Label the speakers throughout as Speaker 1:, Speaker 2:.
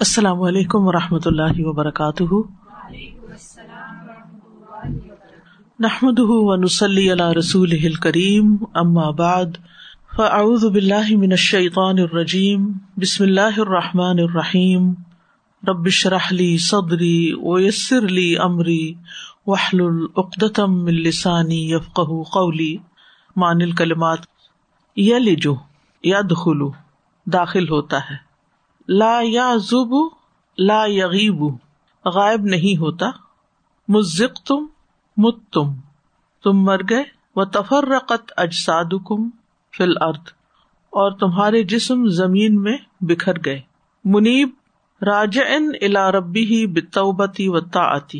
Speaker 1: السلام علیکم و رحمۃ اللہ وبرکاتہ۔ نحمد ونسلی علی رسول کریم ام آباد فاعوذ باللہ من الشیطان الرجیم، بسم اللہ الرحمٰن الرحیم۔ ربش رحلی صدری ویسر علی عمری وحل العقدم السانی یفق قولی۔ مان الکلمات، یلجو، یدخلو، داخل ہوتا ہے۔ لا یا زب لا یغیب غائب نہیں ہوتا مزق تم مت تم تم مر گئے و تفر رقت اجساد کم فل ارد اور تمہارے جسم زمین میں بکھر گئے منیب راج ان الا ربی ہی بتوبتی و تعتی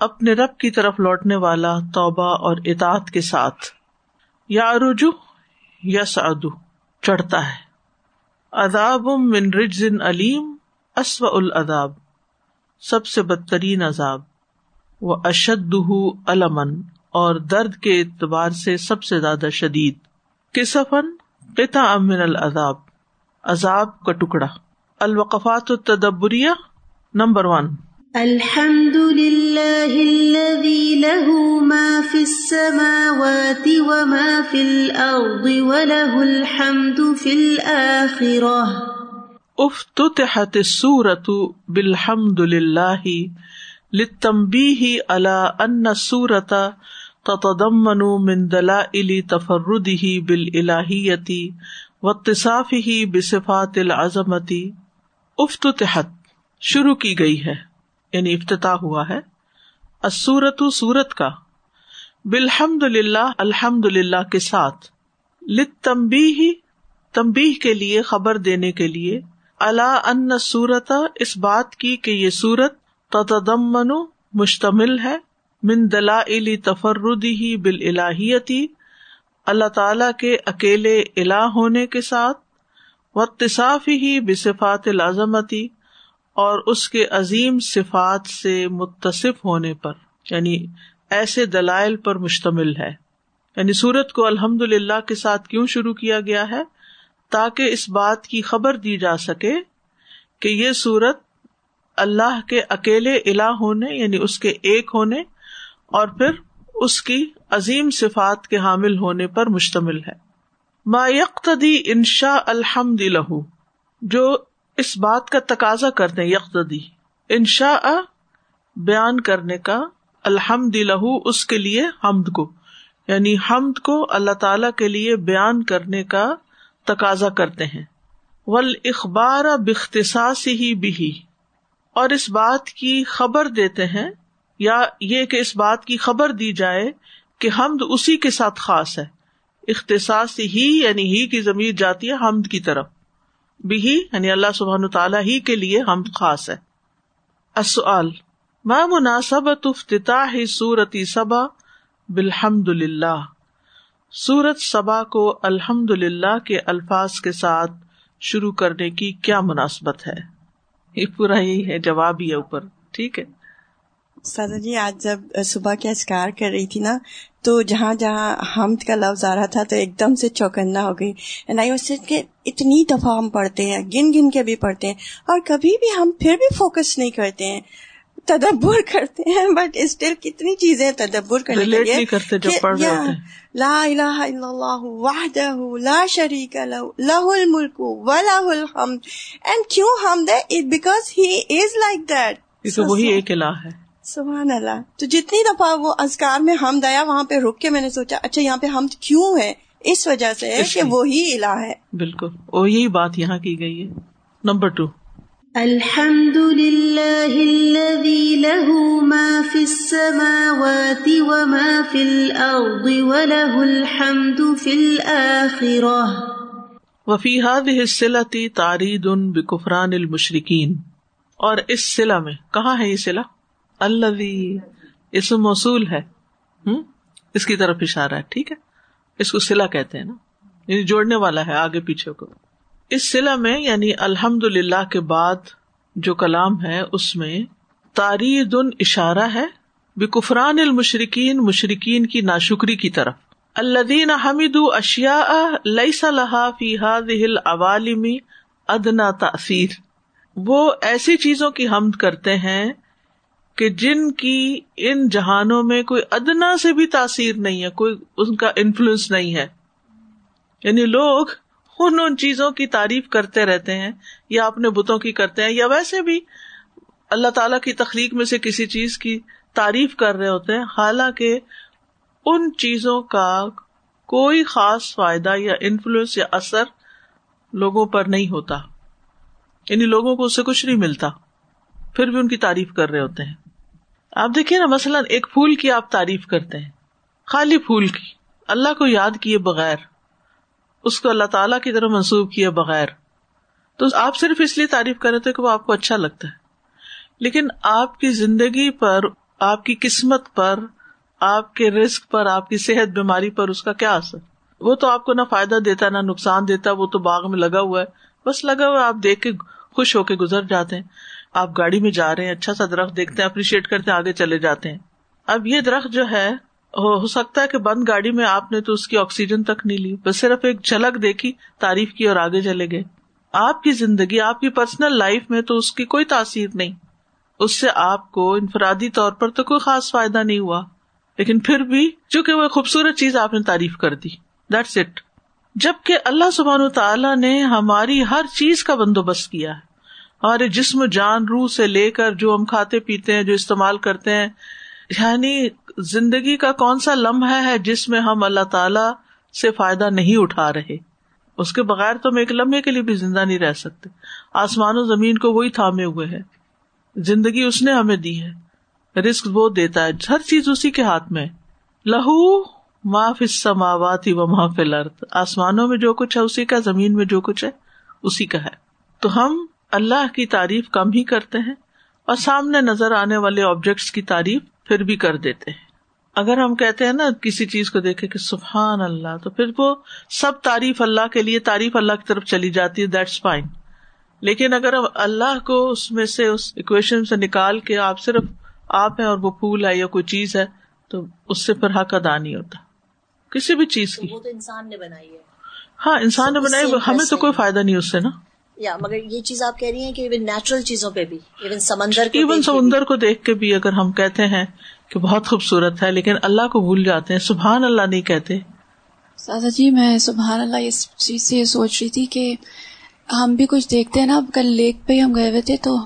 Speaker 1: اپنے رب کی طرف لوٹنے والا توبہ اور اطاعت کے ساتھ یا رجو یا سعدو چڑھتا ہے عذاب من رجز علیم اسو العذاب، سب سے بدترین عذاب وہ اشد المن اور درد کے اعتبار سے سب سے زیادہ شدید کسفن قطع امن العذاب، عذاب کا ٹکڑا، الوقفات التدبریہ نمبر ون۔
Speaker 2: الحمد للہ الذي له ما في السماوات وما في الأرض وله الحمد في الآخرة
Speaker 1: افتتحت السورة بالحمد لله للتنبيه على أن السورة تتضمن من دلائل تفرده بالإلهية واتصافه بصفات العظمة افتتحت شروع کی گئی ہے۔ یعنی افتتاح ہوا ہے۔ اسورت سورت کا۔ بالحمد للہ الحمد للہ کے ساتھ۔ لمبی تمبی کے لیے، خبر دینے کے لیے۔ اللہ ان سورت اس بات کی کہ یہ سورت تدمن مشتمل ہے۔ من دلا علی تفردی ہی بال الہیتی اللہ تعالی کے اکیلے الہ ہونے کے ساتھ۔ وقتصاف ہی بصفات العظمتی۔ اور اس کے عظیم صفات سے متصف ہونے پر یعنی ایسے دلائل پر مشتمل ہے۔ یعنی سورت کو الحمد للہ کے ساتھ کیوں شروع کیا گیا ہے؟ تاکہ اس بات کی خبر دی جا سکے کہ یہ سورت اللہ کے اکیلے الہ ہونے یعنی اس کے ایک ہونے، اور پھر اس کی عظیم صفات کے حامل ہونے پر مشتمل ہے۔ ما یکتدی انشا الحمد لہو جو اس بات کا تقاضا کرتے یکدی انشا بیان کرنے کا الحمد لہو اس کے لیے حمد کو یعنی حمد کو اللہ تعالی کے لیے بیان کرنے کا تقاضا کرتے ہیں۔ ول اخبار بختصاص ہی بھی اور اس بات کی خبر دیتے ہیں، یا یہ کہ اس بات کی خبر دی جائے کہ حمد اسی کے ساتھ خاص ہے۔ اختصاص ہی یعنی ہی کی زمین جاتی ہے حمد کی طرف۔ بھی یعنی اللہ سبحان تعالیٰ ہی کے لیے ہم خاص ہے ما مناسب افتتاح سورتی صبا بالحمد للہ سورت صبا کو الحمد للہ کے الفاظ کے ساتھ شروع کرنے کی کیا مناسبت ہے؟ یہ پورا یہی ہے، جواب ہی ہے اوپر، ٹھیک ہے؟
Speaker 3: سادہ جی آج جب صبح کے اسکار کر رہی تھی نا تو جہاں جہاں حمد کا لفظ آ رہا تھا تو ایک دم سے چوکنا ہو گئی۔ کہ اتنی دفعہ ہم پڑھتے ہیں گن گن کے بھی پڑھتے ہیں اور کبھی بھی ہم پھر بھی فوکس نہیں کرتے ہیں تدبر کرتے ہیں۔ بٹ اسٹل کتنی چیزیں تدبر کرنے لا الہ الا اللہ وحدہ لا شریک لہ الملک و لہ الحمد۔ اینڈ کیوں حمد ہے؟ Because he is like that
Speaker 1: وہی ایک الہ ہے۔
Speaker 3: سبحان اللہ۔ تو جتنی دفعہ وہ ازکار میں ہم دیا وہاں پہ رک کے میں نے سوچا اچھا یہاں پہ ہم کیوں ہے اس وجہ سے کہ وہی الہ ہے۔
Speaker 1: بالکل۔ وہ یہی بات یہاں کی گئی ہے۔ نمبر ٹو
Speaker 2: الحمد للہ له ما في السماوات وما في الأرض وله الحمد في الآخرة
Speaker 1: وفي هذه الصلة تعريض بكفران المشركين اور اس صلہ میں کہاں ہے یہ صلہ اللہ اس موصول ہے۔ اس کی طرف اشارہ ہے، ٹھیک ہے؟ اس کو سلا کہتے ہیں نا۔ یعنی جوڑنے والا ہے، آگے پیچھے کو۔ اس سلا میں یعنی الحمد للہ کے بعد جو کلام ہے، اس میں تاریخ اشارہ ہے بکفران المشرقین مشرقین کی ناشکری کی طرف۔ الدین حمید اشیا لئی صلاح فی حل عوالمی ادنا تاثیر وہ ایسی چیزوں کی حمد کرتے ہیں کہ جن کی ان جہانوں میں کوئی ادنا سے بھی تاثیر نہیں ہے، کوئی ان کا انفلوئنس نہیں ہے۔ یعنی لوگ ان ان چیزوں کی تعریف کرتے رہتے ہیں، یا اپنے بتوں کی کرتے ہیں، یا ویسے بھی اللہ تعالی کی تخلیق میں سے کسی چیز کی تعریف کر رہے ہوتے ہیں۔ حالانکہ ان چیزوں کا کوئی خاص فائدہ یا انفلوئنس یا اثر لوگوں پر نہیں ہوتا۔ یعنی لوگوں کو اس سے کچھ نہیں ملتا۔ پھر بھی ان کی تعریف کر رہے ہوتے ہیں۔ آپ دیکھیے نا، مثلاً ایک پھول کی آپ تعریف کرتے ہیں، خالی پھول کی۔ اللہ کو یاد کیے بغیر، اس کو اللہ تعالی کی طرح منسوخ کیے بغیر۔ تو آپ صرف اس لیے تعریف کر رہے تھے کہ وہ آپ کو اچھا لگتا ہے۔ لیکن آپ کی زندگی پر، آپ کی قسمت پر، آپ کے رسک پر، آپ کی صحت بیماری پر اس کا کیا اثر؟ وہ تو آپ کو نہ فائدہ دیتا، نہ نقصان دیتا، وہ تو باغ میں لگا ہوا ہے۔ بس لگا ہوا آپ دیکھ کے خوش ہو کے گزر جاتے ہیں۔ آپ گاڑی میں جا رہے ہیں اچھا سا درخت دیکھتے ہیں، اپریشیٹ کرتے ہیں، آگے چلے جاتے ہیں۔ اب یہ درخت جو ہے، ہو سکتا ہے کہ بند گاڑی میں آپ نے تو اس کی آکسیجن تک نہیں لی، بس صرف ایک جھلک دیکھی، تعریف کی اور آگے چلے گئے۔ آپ کی زندگی، آپ کی پرسنل لائف میں تو اس کی کوئی تاثیر نہیں۔ اس سے آپ کو انفرادی طور پر تو کوئی خاص فائدہ نہیں ہوا۔ لیکن پھر بھی، چونکہ وہ خوبصورت چیز آپ نے تعریف کر دی۔ دیٹس اٹ جبکہ اللہ سبحان تعالیٰ نے ہماری ہر چیز کا بندوبست کیا ہے۔ ہمارے جسم جان روح سے لے کر جو ہم کھاتے پیتے ہیں، جو استعمال کرتے ہیں۔ یعنی زندگی کا کون سا لمحہ ہے جس میں ہم اللہ تعالی سے فائدہ نہیں اٹھا رہے؟ اس کے بغیر تو ہم ایک لمحے کے لیے بھی زندہ نہیں رہ سکتے۔ آسمان و زمین کو وہی تھامے ہوئے ہے زندگی اس نے ہمیں دی ہے۔ رسک وہ دیتا ہے۔ ہر چیز اسی کے ہاتھ میں لہو معاف سماوات و محفل آسمانوں میں جو کچھ ہے، اسی کا، زمین میں جو کچھ ہے، اسی کا ہے۔ تو ہم اللہ کی تعریف کم ہی کرتے ہیں اور سامنے نظر آنے والے آبجیکٹس کی تعریف پھر بھی کر دیتے ہیں۔ اگر ہم کہتے ہیں نا کسی چیز کو دیکھے کہ سبحان اللہ تو پھر وہ سب تعریف اللہ کے لیے تعریف اللہ کی طرف چلی جاتی ہے دیٹس فائن لیکن اگر اللہ کو اس میں سے اس اکویشن سے نکال کے آپ صرف آپ ہیں اور وہ پھول ہے یا کوئی چیز ہے تو اس سے پھر حق ادا نہیں ہوتا۔ کسی بھی چیز کی۔
Speaker 4: انسان نے بنائی ہے۔
Speaker 1: ہاں انسان نے بنائی ہمیں تو کوئی فائدہ نہیں اس سے نا۔
Speaker 4: یا مگر یہ چیز آپ کہہ رہی ہیں کہ ایون نیچرل چیزوں پہ بھی ایون سمندر
Speaker 1: ایون سمندر کو دیکھ کے بھی اگر ہم کہتے ہیں کہ بہت خوبصورت ہے لیکن اللہ کو بھول جاتے ہیں سبحان اللہ نہیں کہتے۔
Speaker 5: سادہ جی میں سبحان اللہ اس چیز سے سوچ رہی تھی کہ ہم بھی کچھ دیکھتے ہیں نا کل لیک پہ ہم گئے ہوئے تھے تو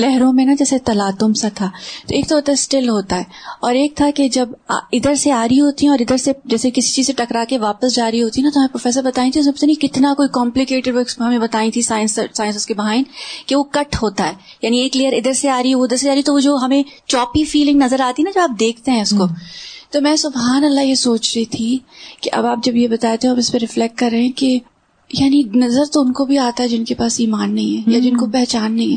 Speaker 5: لہروں میں نا جیسے تلا تم سا تھا۔ تو ایک تو ہوتا ہے اسٹل ہوتا ہے۔ اور ایک تھا کہ جب ادھر سے آ رہی ہوتی ہیں اور ادھر سے جیسے کسی چیز سے ٹکرا کے واپس جا رہی ہوتی نا تو ہمیں پروفیسر بتائی تھی سب سے نہیں کتنا کوئی کمپلیکیٹڈ ہمیں بتائی تھی سائنس سائنس کے بہائن کہ وہ کٹ ہوتا ہے۔ یعنی ایک لیئر ادھر سے آ رہی ہے وہ ادھر سے آ رہی ہے تو وہ جو ہمیں چوپی فیلنگ نظر آتی نا جو آپ دیکھتے ہیں اس کو۔ تو میں سبحان اللہ یہ سوچ رہی تھی کہ اب آپ جب یہ بتاتے ہو اب اس پہ ریفلیکٹ کر رہے ہیں کہ یعنی نظر تو ان کو بھی آتا ہے جن کے پاس ایمان نہیں ہے یا جن کو پہچان نہیں ہے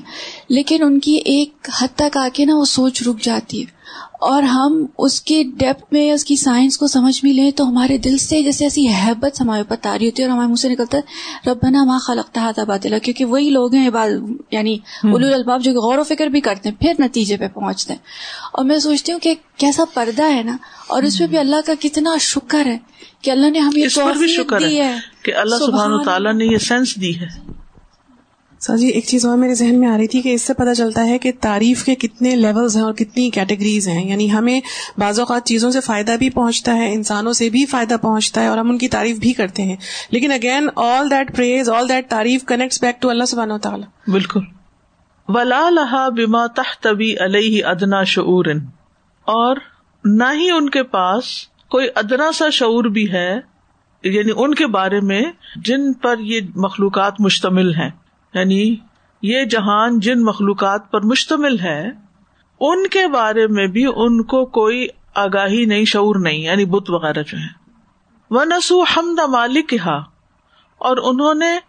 Speaker 5: لیکن ان کی ایک حد تک آ کے نا وہ سوچ رک جاتی ہے۔ اور ہم اس کے ڈیپتھ میں اس کی سائنس کو سمجھ بھی لیں تو ہمارے دل سے جیسے ایسی حیبت ہمارے اوپر تاری ہوتی ہے اور ہمارے منہ سے نکلتا ہے ربنا ماں خلقتا تھا باطلا کیونکہ وہی لوگ ہیں یعنی اولو الباب جو غور و فکر بھی کرتے ہیں پھر نتیجے پہ پہنچتے ہیں۔ اور میں سوچتی ہوں کہ کیسا پردہ ہے نا اور اس پہ بھی اللہ کا کتنا شکر ہے کہ اللہ نے ہمیں
Speaker 1: شکر ہے کہ اللہ سبحان تعالیٰ نے یہ سینس دی ہے۔
Speaker 6: سر جی ایک چیز اور میرے ذہن میں آ رہی تھی کہ اس سے پتہ چلتا ہے کہ تعریف کے کتنے لیولز ہیں اور کتنی کیٹیگریز ہیں۔ یعنی ہمیں بعض اوقات چیزوں سے فائدہ بھی پہنچتا ہے، انسانوں سے بھی فائدہ پہنچتا ہے اور ہم ان کی تعریف بھی کرتے ہیں۔ لیکن again all that praise all that تعریف کنیکٹس بیک ٹو اللہ سبحانہ تعالیٰ
Speaker 1: بالکل۔ ولا لہا بما تحتوی علیہ ادنا شعور۔ اور نہ ہی ان کے پاس کوئی ادنا سا شعور بھی ہے یعنی ان کے بارے میں جن پر یہ مخلوقات مشتمل ہیں۔ یعنی یہ جہان جن مخلوقات پر مشتمل ہے، ان کے بارے میں بھی ان کو کوئی آگاہی نہیں، شعور نہیں یعنی بت وغیرہ جو ہے وہ نسو حمد مالک کہا اور انہوں نے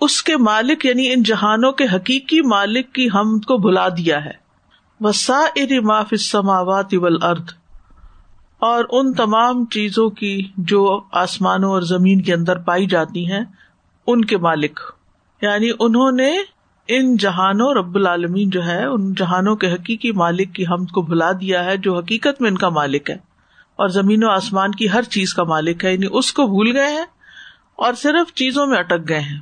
Speaker 1: اس کے مالک یعنی ان جہانوں کے حقیقی مالک کی ہم کو بھلا دیا ہے۔ وہ سا اری معاف سماوات ارد اور ان تمام چیزوں کی جو آسمانوں اور زمین کے اندر پائی جاتی ہیں، ان کے مالک۔ یعنی انہوں نے ان جہانوں رب العالمین جو ہے، ان جہانوں کے حقیقی مالک کی ہم کو بھلا دیا ہے، جو حقیقت میں ان کا مالک ہے۔ اور زمین و آسمان کی ہر چیز کا مالک ہے یعنی اس کو بھول گئے ہیں اور صرف چیزوں میں اٹک گئے ہیں۔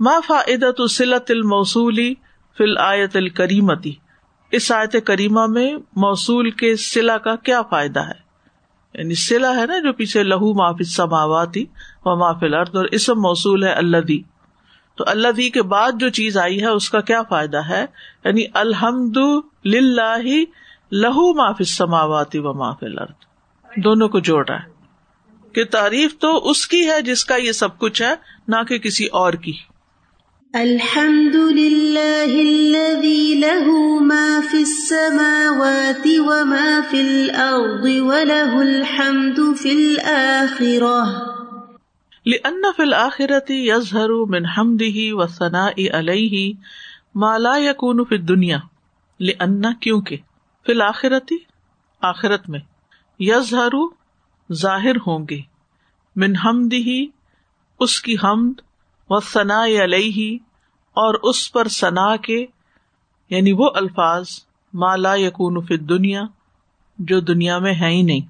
Speaker 1: ما فائدت سلت الموصولی فی الآیت الکریمتی اس آیت کریمہ میں موصول کے سلا کا کیا فائدہ ہے؟ یعنی سلا ہے نا جو پیچھے لہو معاف سماواتی و معافل ارد اور اسم موصول ہے اللہ دی تو اللہ دی کے بعد جو چیز آئی ہے، اس کا کیا فائدہ ہے؟ یعنی الحمد للہ لہو معاف سماواتی و معافل ارد دونوں کو جوڑ رہا ہے۔ کہ تعریف تو اس کی ہے جس کا یہ سب کچھ ہے، نہ کہ کسی اور کی۔
Speaker 2: الحمد لله الذي له ما في السماوات وما في الأرض وله الحمد في الآخرة
Speaker 1: لأن في الآخرة يظهر من حمده والثناء عليه ما لا يكون في الدنيا لأن کیونکہ في الآخرة آخرت میں یظہر ظاہر ہوں گے. من حمده اس کی حمد و ثنا علیہ اور اس پر ثنا کے یعنی وہ الفاظ مالا یقون فی دنیا جو دنیا میں ہے ہی نہیں۔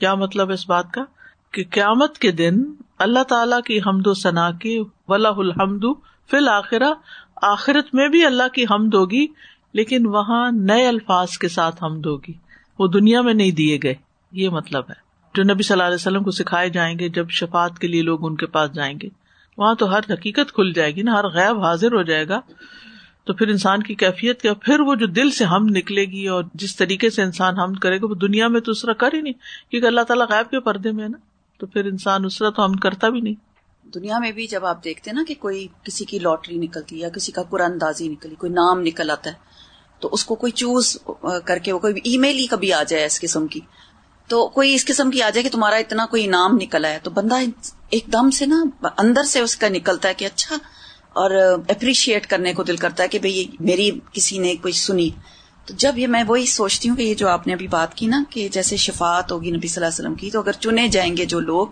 Speaker 1: کیا مطلب اس بات کا؟ کہ قیامت کے دن اللہ تعالی کی حمد و ثنا کے ولا الحمد فی الآخرہ، آخرت میں بھی اللہ کی حمد ہوگی، لیکن وہاں نئے الفاظ کے ساتھ حمد ہوگی۔ وہ دنیا میں نہیں دیے گئے۔ یہ مطلب ہے۔ جو نبی صلی اللہ علیہ وسلم کو سکھائے جائیں گے، جب شفات کے لیے لوگ ان کے پاس جائیں گے۔ وہاں تو ہر حقیقت کھل جائے گی نا، ہر غیب حاضر ہو جائے گا۔ تو پھر انسان کی کیفیت کیا؟ پھر وہ جو دل سے ہم نکلے گی اور جس طریقے سے انسان ہم کرے گا، وہ دنیا میں تو اس طرح کر ہی نہیں، کیونکہ اللہ تعالیٰ غائب کے پردے میں ہے نا۔ تو پھر انسان اس طرح تو ہم کرتا بھی نہیں۔
Speaker 7: دنیا میں بھی جب آپ دیکھتے نا کہ کوئی کسی کی لاٹری نکلتی یا کسی کا قرآن اندازی نکلی، کوئی نام نکل آتا ہے، تو اس کو کوئی چوز کر کے وہ کوئی ای میل ہی کبھی آ جائے اس قسم کی۔ تو کوئی اس قسم کی آ جائے کہ تمہارا اتنا کوئی انعام نکلا ہے؟ تو بندہ ایک دم سے نا اندر سے اس کا نکلتا ہے کہ اچھا اور اپریشیٹ کرنے کو دل کرتا ہے کہ بھائی میری کسی نے کوئی سنی۔ تو جب یہ میں وہی سوچتی ہوں کہ یہ جو آپ نے ابھی بات کی نا کہ جیسے شفات ہوگی نبی صلی اللہ علیہ وسلم کی، تو اگر چنے جائیں گے جو لوگ،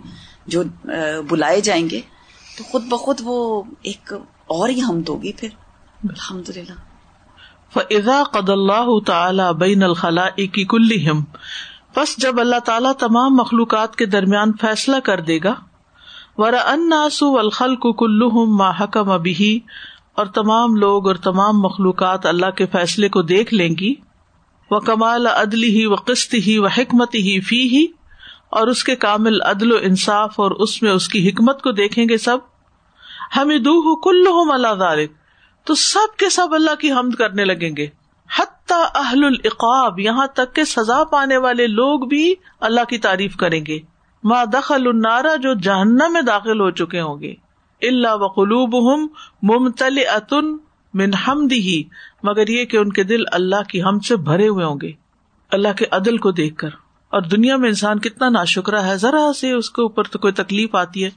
Speaker 7: جو بلائے جائیں گے، تو خود بخود وہ ایک اور ہی حمد ہوگی پھر۔ الحمد للہ
Speaker 1: فضا قد اللہ تعالی بین الخلا کی کلم بس جب اللہ تعالیٰ تمام مخلوقات کے درمیان فیصلہ کر دے گا ورا اناسو الخل کو کلو ما حکم ابھی اور تمام لوگ اور تمام مخلوقات اللہ کے فیصلے کو دیکھ لیں گی وہ کمال عدلی ہی و قسط ہی و حکمت ہی فی ہی اور اس کے کامل عدل و انصاف اور اس میں اس کی حکمت کو دیکھیں گے سب۔ ہمیں دو کل اللہ تو سب کے سب اللہ کی حمد کرنے لگیں گے۔ حتی اہل العقاب، یہاں تک کہ سزا پانے والے لوگ بھی اللہ کی تعریف کریں گے۔ ماں دخل النارا جو جہنم میں داخل ہو چکے ہوں گے۔ اللہ و قلوب ہم ممتل اتن من حمد مگر یہ کہ ان کے دل اللہ کی ہم سے بھرے ہوئے ہوں گے۔ اللہ کے عدل کو دیکھ کر۔ اور دنیا میں انسان کتنا نا شکرا ہے، ذرا سے اس کے اوپر تو کوئی تکلیف آتی ہے،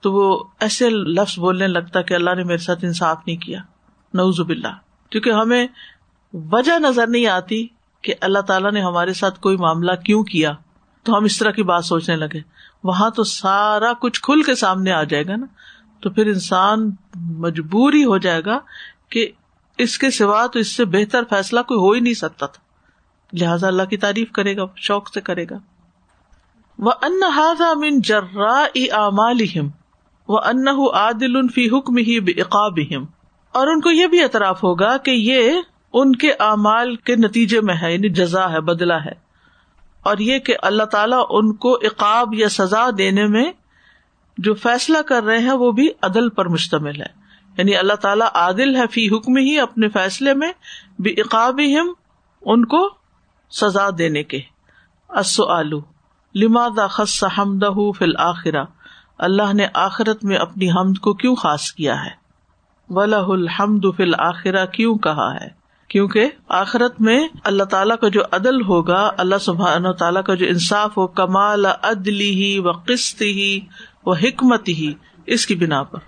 Speaker 1: تو وہ ایسے لفظ بولنے لگتا کہ اللہ نے میرے ساتھ انصاف نہیں کیا۔ نوزب اللہ کیونکہ ہمیں وجہ نظر نہیں آتی کہ اللہ تعالیٰ نے ہمارے ساتھ کوئی معاملہ کیوں کیا، تو ہم اس طرح کی بات سوچنے لگے۔ وہاں تو سارا کچھ کھل کے سامنے آ جائے گا نا، تو پھر انسان مجبور ہی ہو جائے گا کہ اس کے سوا تو اس سے بہتر فیصلہ کوئی ہو ہی نہیں سکتا تھا۔ لہٰذا اللہ کی تعریف کرے گا، شوق سے کرے گا۔ وہ ان جرا اعمالہم وہ ان عادل فی حکم ہی بقاب اور ان کو یہ بھی اعتراف ہوگا کہ یہ ان کے اعمال کے نتیجے میں ہے یعنی جزا ہے بدلا ہے۔ اور یہ کہ اللہ تعالیٰ ان کو اقاب یا سزا دینے میں جو فیصلہ کر رہے ہیں، وہ بھی عدل پر مشتمل ہے۔ یعنی اللہ تعالیٰ عادل ہے فی حکم ہی اپنے فیصلے میں بھی اقاب ان کو سزا دینے کے۔ آلو لما دا خص حمد فل آخرا اللہ نے آخرت میں اپنی حمد کو کیوں خاص کیا ہے؟ ولہ الحمد فل آخرا کیوں کہا ہے؟ کیونکہ آخرت میں اللہ تعالیٰ کا جو عدل ہوگا، اللہ سبحان تعالیٰ کا جو انصاف ہو، کمال عدلی ہی و قسط ہی و حکمت ہی، اس کی بنا پر۔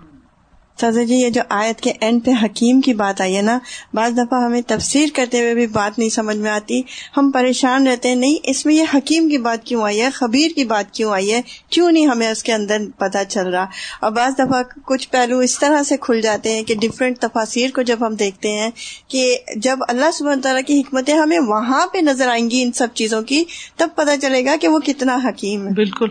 Speaker 3: سازا جی یہ جو آیت کے اینڈ پہ حکیم کی بات آئی ہے نا، بعض دفعہ ہمیں تفسیر کرتے ہوئے بھی بات نہیں سمجھ میں آتی۔ ہم پریشان رہتے ہیں، نہیں، اس میں یہ حکیم کی بات کیوں آئی ہے؟ خبیر کی بات کیوں آئی ہے؟ کیوں نہیں ہمیں اس کے اندر پتا چل رہا؟ اور بعض دفعہ کچھ پہلو اس طرح سے کھل جاتے ہیں کہ ڈفرینٹ تفاصیر کو جب ہم دیکھتے ہیں کہ جب اللہ سب تعالیٰ کی حکمتیں ہمیں وہاں پہ نظر آئیں گی ان سب چیزوں کی، تب پتا چلے گا کہ وہ کتنا حکیم ہے۔
Speaker 1: بالکل۔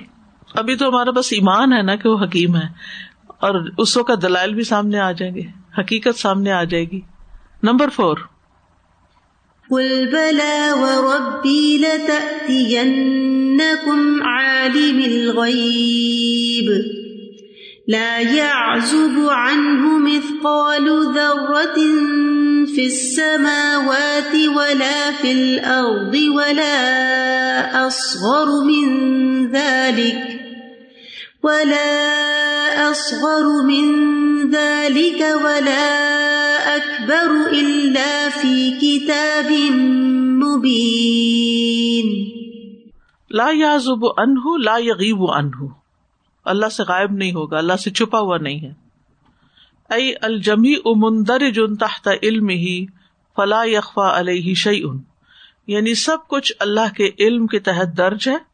Speaker 1: ابھی تو ہمارا بس ایمان ہے نا کہ وہ حکیم ہے۔ اور اس وقت دلائل بھی سامنے آ جائیں گے۔ حقیقت سامنے آ جائے گی۔ Number four.
Speaker 2: عالم الغيب لا يعزب عنه مثقال ذرة في السماوات ولا في الأرض ولا أصغر من ذلك ولا أصغر من ذلك ولا أكبر إلا في كتاب مبين
Speaker 1: لا يعزب عنه لا يغيب عنه اللہ سے غائب نہیں ہوگا، اللہ سے چھپا ہوا نہیں ہے۔ ائی الجمی امندر جن تحت علم ہی فلا یقفا علیہ شعی ان یعنی سب کچھ اللہ کے علم کے تحت درج ہے۔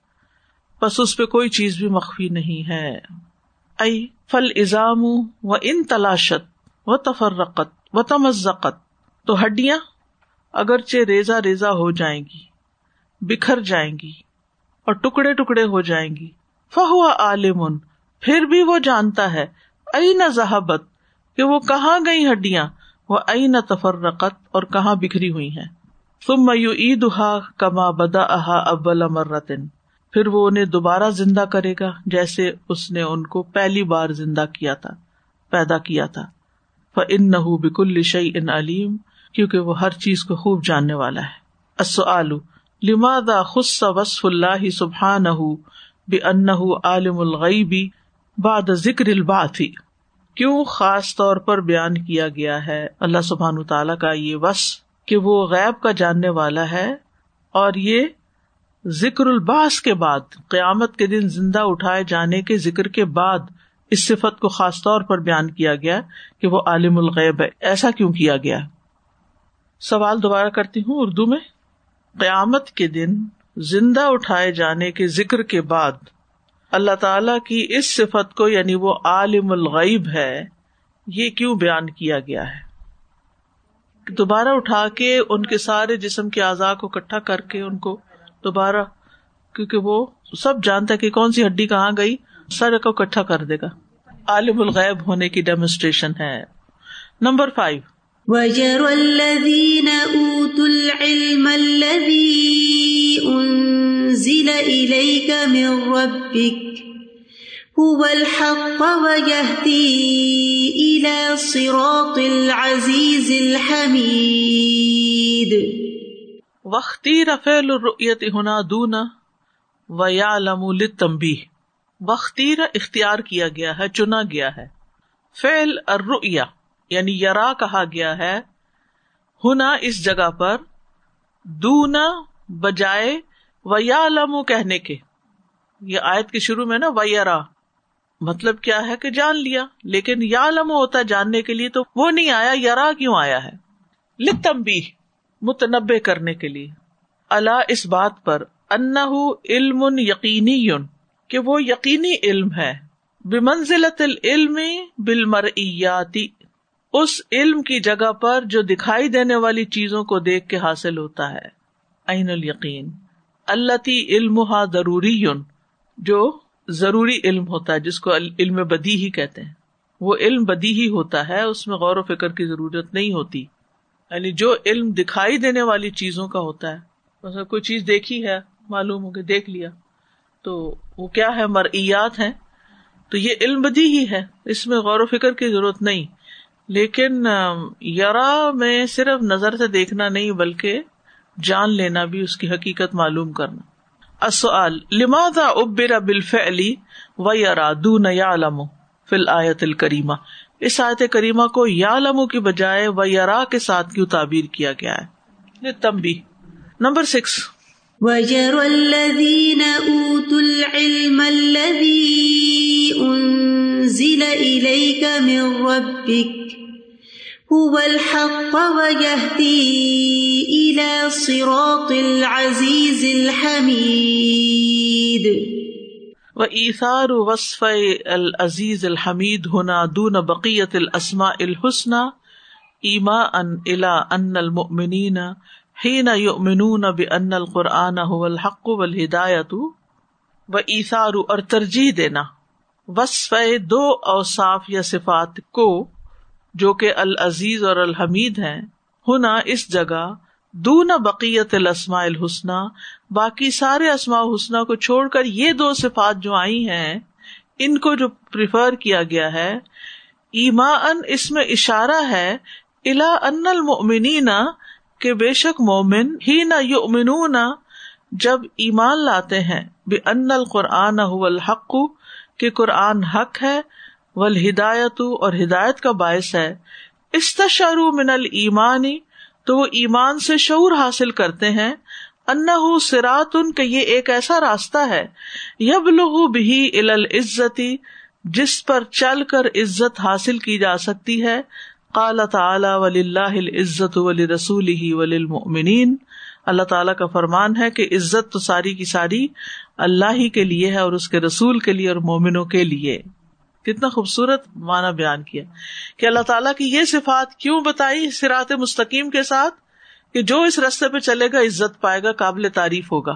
Speaker 1: بس اس پہ کوئی چیز بھی مخفی نہیں ہے۔ ائی فل ازام و ان تلاشت و تفرقت و تمزقت۔ تو ہڈیاں اگرچہ ریزا ریزا ہو جائیں گی، بکھر جائیں گی اور ٹکڑے ٹکڑے ہو جائیں گی۔ فہو عالم پھر بھی وہ جانتا ہے۔ ائی نہ ذہبت، کہ وہ کہاں گئی ہڈیاں، وہ ائی نہ تفرقت اور کہاں بکھری ہوئی ہیں۔ تم میو عید کما بدا احا ابل مرتن۔ پھر وہ انہیں دوبارہ زندہ کرے گا جیسے اس نے ان کو پہلی بار زندہ کیا تھا، پیدا کیا تھا۔ ان نہ بکل شعی ان علیم کیونکہ وہ ہر چیز کو خوب جاننے والا ہے۔ آلو لما خص وصف اللہ سبحان بے ان عالم الغیبی باد ذکر الباطی کیوں خاص طور پر بیان کیا گیا ہے اللہ سبحان تعالیٰ کا یہ وس کہ وہ غیب کا جاننے والا ہے اور یہ ذکر الباس کے بعد، قیامت کے دن زندہ اٹھائے جانے کے ذکر کے بعد اس صفت کو خاص طور پر بیان کیا گیا کہ وہ عالم الغیب ہے۔ ایسا کیوں کیا گیا؟ سوال دوبارہ کرتی ہوں اردو میں۔ قیامت کے دن زندہ اٹھائے جانے کے ذکر کے بعد اللہ تعالی کی اس صفت کو یعنی وہ عالم الغیب ہے، یہ کیوں بیان کیا گیا ہے؟ دوبارہ اٹھا کے ان کے سارے جسم کے اعضاء کو اکٹھا کر کے ان کو دوبارہ، کیونکہ وہ سب جانتا ہے کہ کون سی ہڈی کہاں گئی سر کو اکٹھا کر دے گا۔ عالم الغیب ہونے کی ڈیمونسٹریشن ہے۔ نمبر فائیو
Speaker 2: انزل الیک من ربک هو الحق ويهدي الى صراط العزيز الحميد۔
Speaker 1: واختیر فعل الرؤیت هنا دون ويعلم للتنبيه۔ واختیر اختیار کیا گیا ہے، چنا گیا ہے۔ فعل الرؤیا یعنی یرا کہا گیا ہے ہونا اس جگہ پر دونا بجائے و یا لمو کہنے کے۔ یہ آیت کے شروع میں نا، ویرا مطلب کیا ہے کہ جان لیا، لیکن یا لمو ہوتا جاننے کے لیے تو وہ نہیں آیا یارا کیوں آیا ہے؟ لتم بھی متنبع کرنے کے لیے۔ اللہ اس بات پر ان علم یقینی یون کہ وہ یقینی علم ہے۔ بمنزلت العلم بالمرئیاتی اس علم کی جگہ پر جو دکھائی دینے والی چیزوں کو دیکھ کے حاصل ہوتا ہے۔ عین الیقین۔ اللہ تی علم ضروری جو ضروری علم ہوتا ہے، جس کو علم بدی ہی کہتے ہیں۔ وہ علم بدی ہی ہوتا ہے، اس میں غور و فکر کی ضرورت نہیں ہوتی۔ یعنی جو علم دکھائی دینے والی چیزوں کا ہوتا ہے کوئی چیز دیکھی ہے، معلوم ہو کہ دیکھ لیا، تو وہ کیا ہے؟ مرئیات ہے تو یہ علم بدی ہی ہے، اس میں غور و فکر کی ضرورت نہیں۔ لیکن یارا میں صرف نظر سے دیکھنا نہیں، بلکہ جان لینا بھی، اس کی حقیقت معلوم کرنا۔ لماذا ابر علی و یارا دون یعلم فی الآیت الکریمہ؟ اس آیت کریمہ کو یا لمو کی بجائے و یارا کے ساتھ کیوں تعبیر کیا گیا ہے؟ تمبی نمبر سکس۔
Speaker 2: وَجَرَ الَّذِينَ أُوتُوا الْعِلْمَ الَّذِي أُنزِلَ إِلَيْكَ مِن رَبِّكَ هو الحق ويهدي إلى صراط العزيز الحميد۔
Speaker 1: وإيثار وصف العزيز الحميد هنا دون بقية الأسماء الحسنى إيماء إلى أن المؤمنين حين يؤمنون بأن القرآن هو الحق والهداية وإيثار اور ترجیح دینا۔ وصف دو اوصاف یا صفات کو جو کہ العزیز اور الحمید ہیں۔ ہونا اس جگہ دون بقیت الاسماء الحسنہ باقی سارے اسماء حسنہ کو چھوڑ کر یہ دو صفات جو آئی ہیں، ان کو جو پریفر کیا گیا ہے ایما ان اس میں اشارہ ہے الا ان المؤمنین کہ بے شک مومن ہی نہ یؤمنون جب ایمان لاتے ہیں بے ان القرآن هو الحق، کہ قرآن حق ہے ول ہدایت اور ہدایت کا باعث ہے۔ استشارو من المانی تو وہ ایمان سے شعور حاصل کرتے ہیں۔ انا سرات ان کے یہ ایک ایسا راستہ ہے یب لہو بھی عزتی، جس پر چل کر عزت حاصل کی جا سکتی ہے۔ قال تعالی ولی اللہ عزت ولی رسول ہی ولی المؤمنین اللہ تعالیٰ کا فرمان ہے کہ عزت تو ساری کی ساری اللہ ہی کے لیے ہے اور اس کے رسول کے لیے اور مومنوں کے لیے۔ کتنا خوبصورت معنی بیان کیا۔ کہ اللہ تعالیٰ کی یہ صفات کیوں بتائی سرات مستقیم کے ساتھ؟ کہ جو اس رستے پہ چلے گا، عزت پائے گا، قابل تعریف ہوگا۔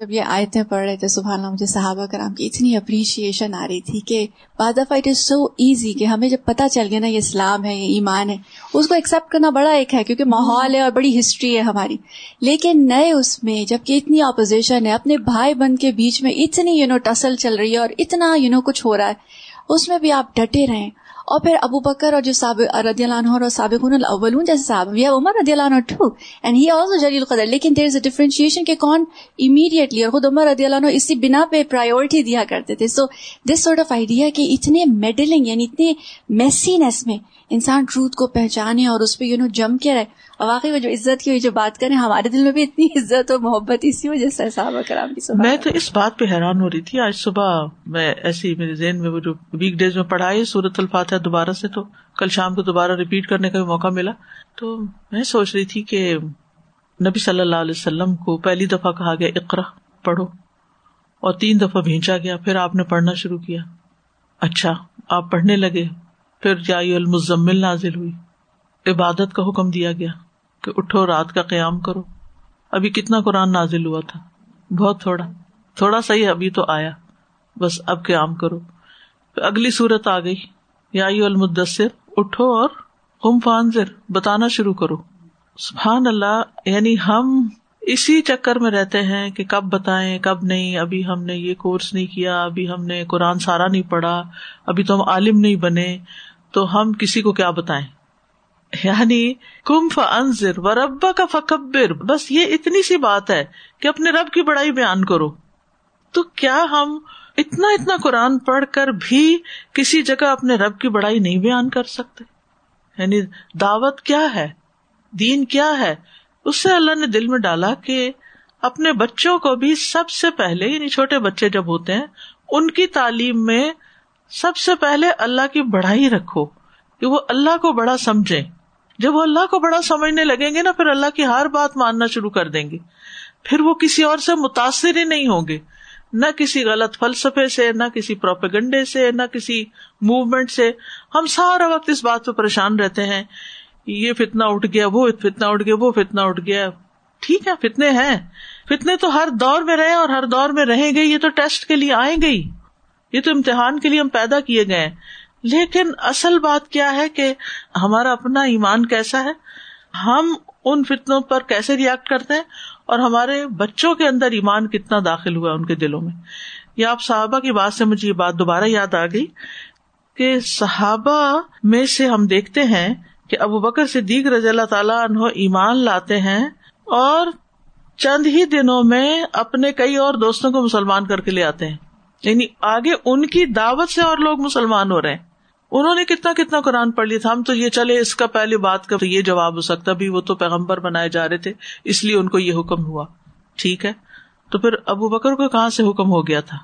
Speaker 5: جب یہ آیتیں پڑھ رہے تھے، سبحان اللہ، مجھے صحابہ کرام کی اتنی اپریشیشن آ رہی تھی کہ بعد دفعہ اٹ از سو ایزی کہ ہمیں جب پتا چل گیا نا، یہ اسلام ہے، یہ ایمان ہے، اس کو ایکسپٹ کرنا بڑا ایک ہے، کیونکہ ماحول ہے اور بڑی ہسٹری ہے ہماری۔ لیکن نئے اس میں، جبکہ اتنی اپوزیشن ہے، اپنے بھائی بند کے بیچ میں اتنی یو نو ٹسل چل رہی ہے اور اتنا یو نو کچھ ہو رہا ہے، اس میں بھی آپ ڈٹے رہیں۔ اور پھر ابو بکر اور جو رضی اللہ عنہ اور سابقون الاولون جیسے صاحب یہ عمر رضی اللہ عنہ ٹو اینڈ ہی آلسو جلیل قدر لیکن دیر از اے ڈفرینشیشن کہ کون امیڈیٹلی اور خود عمر رضی اللہ عنہ اسی بنا پہ پرائیورٹی دیا کرتے تھے. So this sort of idea کہ اتنے میڈلنگ یعنی اتنے میسینس میں انسان ٹروتھ کو پہچانے اور اس پہ یو نو جم کے رہے۔ اور واقعی وہ جو عزت کی جو بات کریں، ہمارے دل میں بھی اتنی عزت اور محبت اسی وجہ سے صحابہ کرام کی
Speaker 1: میں تو اس بات پہ حیران ہو رہی تھی۔ آج صبح میں ایسی میرے ذہن میں وہ جو ویک ڈیز میں پڑھائی سورت الفاتحہ دوبارہ سے تو کل شام کو دوبارہ ریپیٹ کرنے کا بھی موقع ملا۔ تو میں سوچ رہی تھی کہ نبی صلی اللہ علیہ وسلم کو پہلی دفعہ کہا گیا اقرا پڑھو۔ اور تین دفعہ بھیجا گیا، پھر آپ نے پڑھنا شروع کیا۔ اچھا آپ پڑھنے لگے۔ پھر جائی المزمل نازل ہوئی۔ عبادت کا حکم دیا گیا کہ اٹھو رات کا قیام کرو۔ ابھی کتنا قرآن نازل ہوا تھا۔ بہت تھوڑا۔ تھوڑا سا ہی ابھی تو آیا۔ بس اب قیام کرو۔ اگلی صورت آ گئی۔ یا المدثر، اٹھو اور ہم فانزر بتانا شروع کرو۔ سبحان اللہ یعنی ہم اسی چکر میں رہتے ہیں کہ کب بتائیں، کب نہیں، ابھی ہم نے یہ کورس نہیں کیا، ابھی ہم نے قرآن سارا نہیں پڑھا، ابھی تو ہم عالم نہیں بنے۔ تو ہم کسی کو کیا بتائیں؟ یعنی کم فنزر و ربا کا فکبر، بس یہ اتنی سی بات ہے کہ اپنے رب کی بڑائی بیان کرو۔ تو کیا ہم اتنا اتنا قرآن پڑھ کر بھی کسی جگہ اپنے رب کی بڑائی نہیں بیان کر سکتے؟ یعنی دعوت کیا ہے؟ دین کیا ہے؟ اس سے اللہ نے دل میں ڈالا کہ اپنے بچوں کو بھی سب سے پہلے یعنی چھوٹے بچے جب ہوتے ہیں، ان کی تعلیم میں سب سے پہلے اللہ کی بڑائی رکھو کہ وہ اللہ کو بڑا سمجھے۔ جب وہ اللہ کو بڑا سمجھنے لگیں گے نا، پھر اللہ کی ہر بات ماننا شروع کر دیں گے۔ پھر وہ کسی اور سے متاثر ہی نہیں ہوں گے۔ نہ کسی غلط فلسفے سے، نہ کسی پروپیگنڈے سے، نہ کسی موومنٹ سے۔ ہم سارا وقت اس بات پہ پریشان رہتے ہیں۔ یہ فتنا اٹھ گیا، وہ فتنا اٹھ گیا، وہ فتنا اٹھ گیا۔ ٹھیک ہے، فتنے ہیں۔ فتنے تو ہر دور میں رہے اور ہر دور میں رہیں گے، یہ تو ٹیسٹ کے لیے آئیں گئی یہ تو امتحان کے لیے ہم پیدا کیے گئے لیکن اصل بات کیا ہے کہ ہمارا اپنا ایمان کیسا ہے؟ ہم ان فتنوں پر کیسے ریئیکٹ کرتے ہیں؟ اور ہمارے بچوں کے اندر ایمان کتنا داخل ہوا ان کے دلوں میں؟ یا آپ صحابہ کی بات سے مجھے یہ بات دوبارہ یاد آ گئی کہ صحابہ میں سے ہم دیکھتے ہیں کہ ابو بکر صدیق رضی اللہ تعالیٰ عنہ ایمان لاتے ہیں اور چند ہی دنوں میں اپنے کئی اور دوستوں کو مسلمان کر کے لے آتے ہیں۔ یعنی آگے ان کی دعوت سے اور لوگ مسلمان ہو رہے ہیں۔ انہوں نے کتنا کتنا قرآن پڑھ لیا تھا۔ ہم تو یہ چلے اس کا پہلی بات کا یہ جواب ہو سکتا بھی وہ تو پیغمبر بنائے جا رہے تھے، اس لیے ان کو یہ حکم ہوا۔ ٹھیک ہے؟ تو پھر ابو بکر کو کہاں سے حکم ہو گیا تھا؟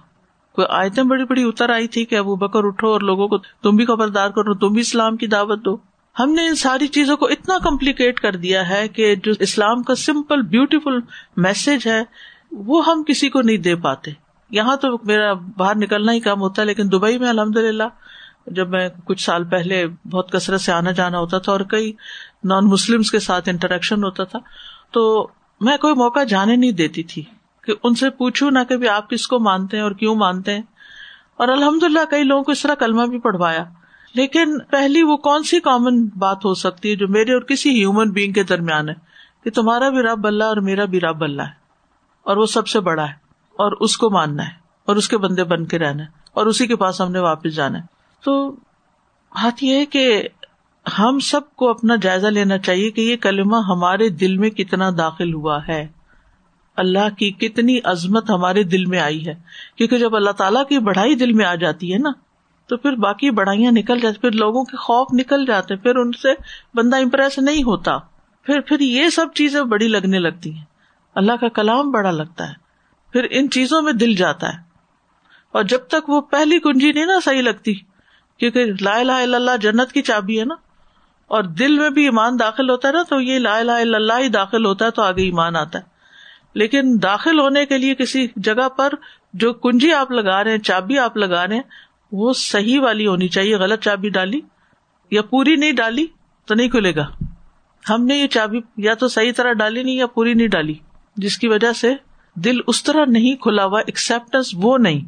Speaker 1: کوئی آیتیں بڑی بڑی اتر آئی تھی کہ ابو بکر اٹھو اور لوگوں کو تم بھی خبردار کرو، تم بھی اسلام کی دعوت دو۔ ہم نے ان ساری چیزوں کو اتنا کمپلیکیٹ کر دیا ہے کہ جو اسلام کا سمپل بیوٹیفل میسج ہے، وہ ہم کسی کو نہیں دے پاتے۔ یہاں تو میرا باہر نکلنا ہی کم ہوتا ہے، لیکن دبئی میں الحمد للہ جب میں کچھ سال پہلے بہت کثرت سے آنا جانا ہوتا تھا اور کئی نان مسلم کے ساتھ انٹریکشن ہوتا تھا، تو میں کوئی موقع جانے نہیں دیتی تھی کہ ان سے پوچھوں نہ کہ آپ کس کو مانتے ہیں اور کیوں مانتے ہیں۔ اور الحمد للہ کئی لوگوں کو اس طرح کلمہ بھی پڑھوایا۔ لیکن پہلی وہ کون سی کامن بات ہو سکتی ہے جو میرے اور کسی ہیومن بینگ کے درمیان ہے کہ تمہارا بھی رب اللہ اور میرا بھی رب اللہ ہے اور وہ سب سے بڑا ہے؟ اور اس کو ماننا ہے اور اس کے بندے بن کے رہنا ہے اور اسی کے پاس ہم نے واپس جانا ہے۔ تو بات یہ ہے کہ ہم سب کو اپنا جائزہ لینا چاہیے کہ یہ کلمہ ہمارے دل میں کتنا داخل ہوا ہے۔ اللہ کی کتنی عظمت ہمارے دل میں آئی ہے۔ کیونکہ جب اللہ تعالیٰ کی بڑھائی دل میں آ جاتی ہے نا، تو پھر باقی بڑھائیاں نکل جاتی پھر لوگوں کے خوف نکل جاتے پھر ان سے بندہ امپریس نہیں ہوتا۔ پھر پھر یہ سب چیزیں بڑی لگنے لگتی ہیں۔ اللہ کا کلام بڑا لگتا ہے۔ پھر ان چیزوں میں دل جاتا ہے۔ اور جب تک وہ پہلی کنجی نہیں نا صحیح لگتی، کیونکہ لا الہ الا اللہ جنت کی چابی ہے نا۔ اور دل میں بھی ایمان داخل ہوتا ہے نا، تو یہ لا الہ الا اللہ ہی داخل ہوتا ہے تو آگے ایمان آتا ہے۔ لیکن داخل ہونے کے لیے کسی جگہ پر جو کنجی آپ لگا رہے ہیں، چابی آپ لگا رہے ہیں، وہ صحیح والی ہونی چاہیے۔ غلط چابی ڈالی یا پوری نہیں ڈالی تو نہیں کھلے گا۔ ہم نے یہ چابی یا تو صحیح طرح ڈالی نہیں یا پوری نہیں ڈالی، جس کی وجہ سے دل اس طرح نہیں کھلا ہوا ایکسپٹینس وہ نہیں۔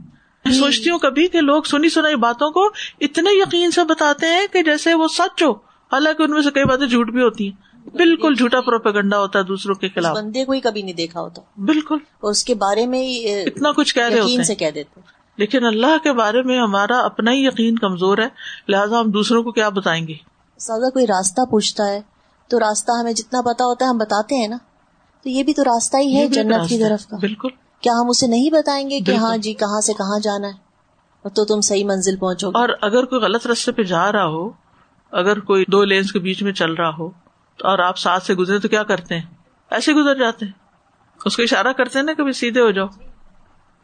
Speaker 1: میں سوچتی ہوں کبھی کہ لوگ سنی سنائی باتوں کو اتنے یقین سے بتاتے ہیں کہ جیسے وہ سچ ہو۔ حالانکہ ان میں سے کئی باتیں جھوٹ بھی ہوتی ہیں۔ بالکل جھوٹا پروپیگنڈا ہوتا ہے دوسروں کے خلاف۔
Speaker 4: بندے کو کبھی نہیں دیکھا ہوتا۔
Speaker 1: بالکل۔
Speaker 4: اس کے بارے میں
Speaker 1: اتنا کچھ کہہ رہے ہوتے
Speaker 4: سے کہہ دیتے
Speaker 1: لیکن اللہ کے بارے میں ہمارا اپنا ہی یقین کمزور ہے۔ لہٰذا ہم دوسروں کو کیا بتائیں گے؟
Speaker 4: سادہ کوئی راستہ پوچھتا ہے؟ تو راستہ ہمیں جتنا پتا ہوتا ہے ہم بتاتے ہیں نا۔ تو یہ بھی تو راستہ ہی ہے جنت کی طرف کا۔
Speaker 1: بالکل۔
Speaker 4: کیا ہم اسے نہیں بتائیں گے کہ ہاں جی کہاں سے کہاں جانا ہے؟ تو تم صحیح منزل پہنچو
Speaker 1: اور اگر کوئی غلط رستے پہ جا رہا ہو اگر کوئی دو لینس کے بیچ میں چل رہا ہو اور آپ ساتھ سے گزرے تو کیا کرتے ہیں؟ ایسے گزر جاتے ہیں۔ اس کو اشارہ کرتے ہیں نا کبھی سیدھے ہو جاؤ۔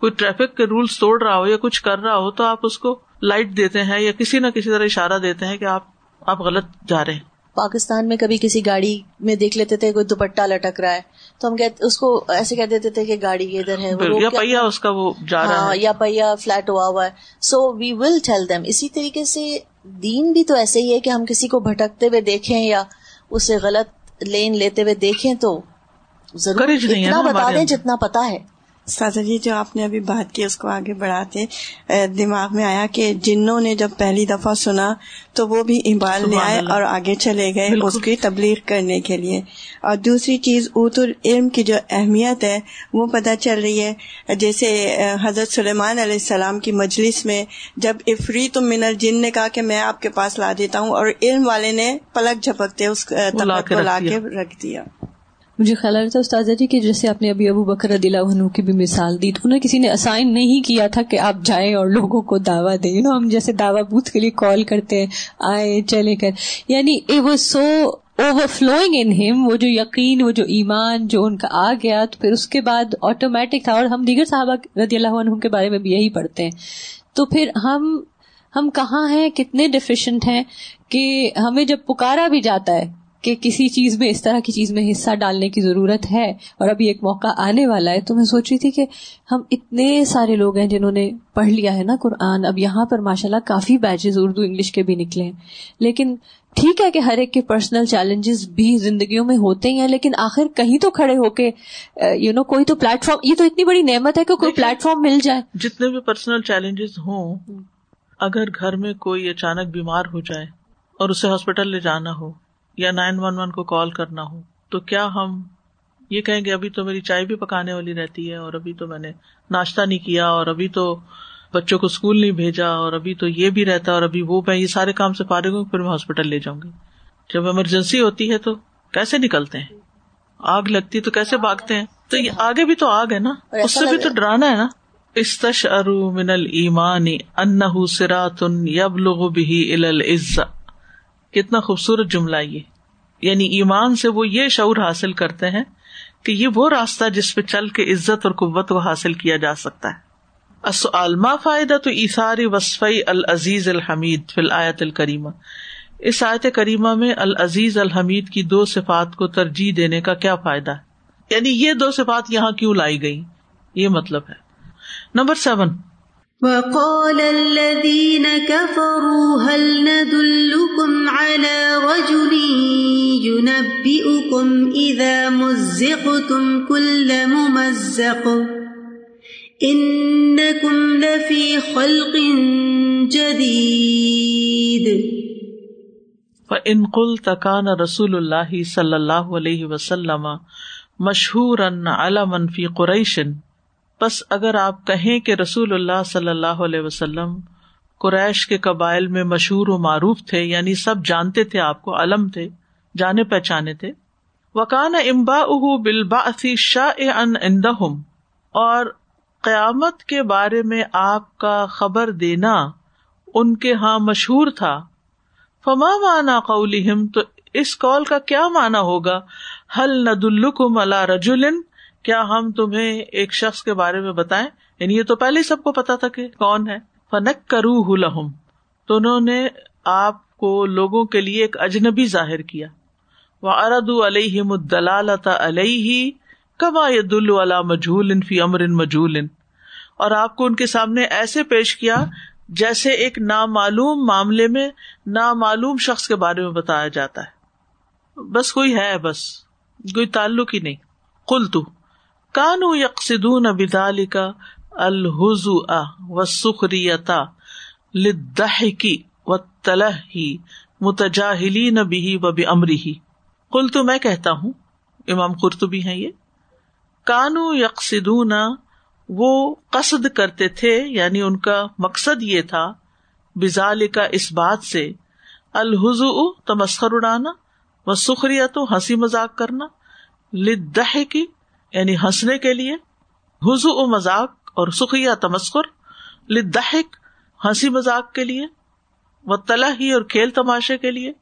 Speaker 1: کوئی ٹریفک کے رولس توڑ رہا ہو یا کچھ کر رہا ہو تو آپ اس کو لائٹ دیتے ہیں یا کسی نہ کسی طرح اشارہ دیتے ہیں کہ آپ آپ غلط جا رہے ہیں۔
Speaker 4: پاکستان میں کبھی کسی گاڑی میں دیکھ لیتے تھے کوئی دوپٹہ لٹک رہا ہے۔ تو ہم اس کو ایسے کہہ دیتے تھے کہ گاڑی ادھر ہے
Speaker 1: یا پہیا اس کا وہ جا رہا
Speaker 4: ہاں،
Speaker 1: ہے۔
Speaker 4: یا پہیا فلیٹ ہوا ہوا ہے۔ سو وی ول ٹھل دم اسی طریقے سے دین بھی تو ایسے ہی ہے کہ ہم کسی کو بھٹکتے ہوئے دیکھیں یا اسے غلط لین لیتے ہوئے دیکھیں تو ضرور اتنا بتا دیں جتنا پتا ہے۔
Speaker 3: سازا جی جو آپ نے ابھی بات کی اس کو آگے بڑھاتے دماغ میں آیا کہ جنوں نے جب پہلی دفعہ سنا تو وہ بھی ابال لے آئے اور آگے چلے گئے اس کی تبلیغ کرنے کے لیے۔ اور دوسری چیز ات العلم کی جو اہمیت ہے وہ پتہ چل رہی ہے۔ جیسے حضرت سلیمان علیہ السلام کی مجلس میں جب افری تم من الجن نے کہا کہ میں آپ کے پاس لا دیتا ہوں اور علم والے نے پلک جھپکتے اس کو لا کے رکھ دیا۔
Speaker 8: مجھے خیال رہا تھا استاذہ جی کہ جیسے آپ نے ابھی ابو بکر اللہ عنہ کی بھی مثال دی تو انہیں کسی نے اسائن نہیں کیا تھا کہ آپ جائیں اور لوگوں کو دعویٰ دیں۔ نو ہم جیسے دعویٰ بوتھ کے لیے کال کرتے ہیں، آئے، چلے، کر۔ یعنی اے وہ سو اوور فلوئنگ ان ہم وہ جو یقین، وہ جو ایمان، جو ان کا آ گیا، تو پھر اس کے بعد آٹومیٹک تھا اور ہم دیگر صحابہ رضی اللہ عنہ کے بارے میں بھی یہی پڑھتے ہیں۔ تو پھر ہم ہم کہاں ہیں؟ کتنے ڈیفیشنٹ ہیں کہ ہمیں جب پکارا بھی جاتا ہے کہ کسی چیز میں اس طرح کی چیز میں حصہ ڈالنے کی ضرورت ہے اور ابھی ایک موقع آنے والا ہے تو میں سوچ رہی تھی کہ ہم اتنے سارے لوگ ہیں جنہوں نے پڑھ لیا ہے نا قرآن اب یہاں پر ماشاء اللہ کافی بیچز اردو انگلش کے بھی نکلے ہیں۔ لیکن ٹھیک ہے کہ ہر ایک کے پرسنل چیلنجز بھی زندگیوں میں ہوتے ہیں لیکن آخر کہیں تو کھڑے ہو کے یو نو کوئی تو پلیٹ فارم یہ تو اتنی بڑی نعمت ہے کہ کوئی پلیٹ فارم مل جائے۔
Speaker 1: جتنے بھی پرسنل چیلنجز ہوں اگر گھر میں کوئی اچانک بیمار ہو جائے اور اسے ہاسپٹل لے جانا ہو یا نائن ون ون کو کال کرنا ہو تو کیا ہم یہ کہیں گے ابھی تو میری چائے بھی پکانے والی رہتی ہے اور ابھی تو میں نے ناشتہ نہیں کیا اور ابھی تو بچوں کو اسکول نہیں بھیجا اور ابھی تو یہ بھی رہتا اور ابھی وہ میں یہ سارے کام سے فارغ ہوں پھر میں ہاسپٹل لے جاؤں گی۔ جب ایمرجنسی ہوتی ہے تو کیسے نکلتے ہیں؟ آگ لگتی تو کیسے بھاگتے ہیں؟ تو یہ آگے بھی تو آگ ہے نا اس سے بھی تو ڈرانا ہے نا۔ استش ارو من المانی ان سرات یب لوگ بھی کتنا خوبصورت جملہ یہ۔ یعنی ایمان سے وہ یہ شعور حاصل کرتے ہیں کہ یہ وہ راستہ جس پہ چل کے عزت اور قوت کو حاصل کیا جا سکتا ہے۔ عالما فائدہ تو ایساری وصفی العزیز الحمید فی الآیت الکریمہ۔ اس آیت کریمہ میں العزیز الحمید کی دو صفات کو ترجیح دینے کا کیا فائدہ ہے؟ یعنی یہ دو صفات یہاں کیوں لائی گئی یہ مطلب ہے۔ نمبر سیون
Speaker 2: وقال الذين كفروا هل ندلكم على رجل ينبئكم إذا مزقتم كل ممزق انکم لفی خلق جدید
Speaker 1: فَإِن قُلْتَ كَانَ رسول اللہ صلی اللہ علیہ وسلم مشہور علما فی قریش بس اگر آپ کہیں کہ رسول اللہ صلی اللہ علیہ وسلم قریش کے قبائل میں مشہور و معروف تھے یعنی سب جانتے تھے، آپ کو علم تھے، جانے پہچانے تھے وکان امبا اہ بلبا شاہ اندہم اور قیامت کے بارے میں آپ کا خبر دینا ان کے ہاں مشہور تھا۔ فما مانا قولہم، تو اس کال کا کیا مانا ہوگا؟ حل ند الکم اللہ رجولن کیا ہم تمہیں ایک شخص کے بارے میں بتائیں؟ یعنی یہ تو پہلے سب کو پتا تھا کہ کون ہے۔ فنک کرو لہم تو انہوں نے آپ کو لوگوں کے لیے ایک اجنبی ظاہر کیا۔ وہ ارد علیہ مدلال علیہ کما دل والا مجھول فی امر مجھول اور آپ کو ان کے سامنے ایسے پیش کیا جیسے ایک نامعلوم معاملے میں نامعلوم شخص کے بارے میں بتایا جاتا ہے۔ بس کوئی ہے، بس۔ کوئی تعلق ہی نہیں۔ کل تو کانو یکسدون بدال کا الحز و سخریتا لدحکی و تلح ہی متجاہلی نبی و امری ہی کل تو میں کہتا ہوں، امام قرطبی ہیں یہ، کانو یکسدون وہ قصد کرتے تھے یعنی ان کا مقصد یہ تھا بزال کا اس بات سے الحز تمسخر اڑانا و سخریا تو ہنسی مذاق کرنا لدہ کی یعنی ہنسنے کے لیے حز و مذاق اور سخریا تمسکر لدحک ہنسی مذاق کے لیے و ہی اور کھیل تماشے کے لیے،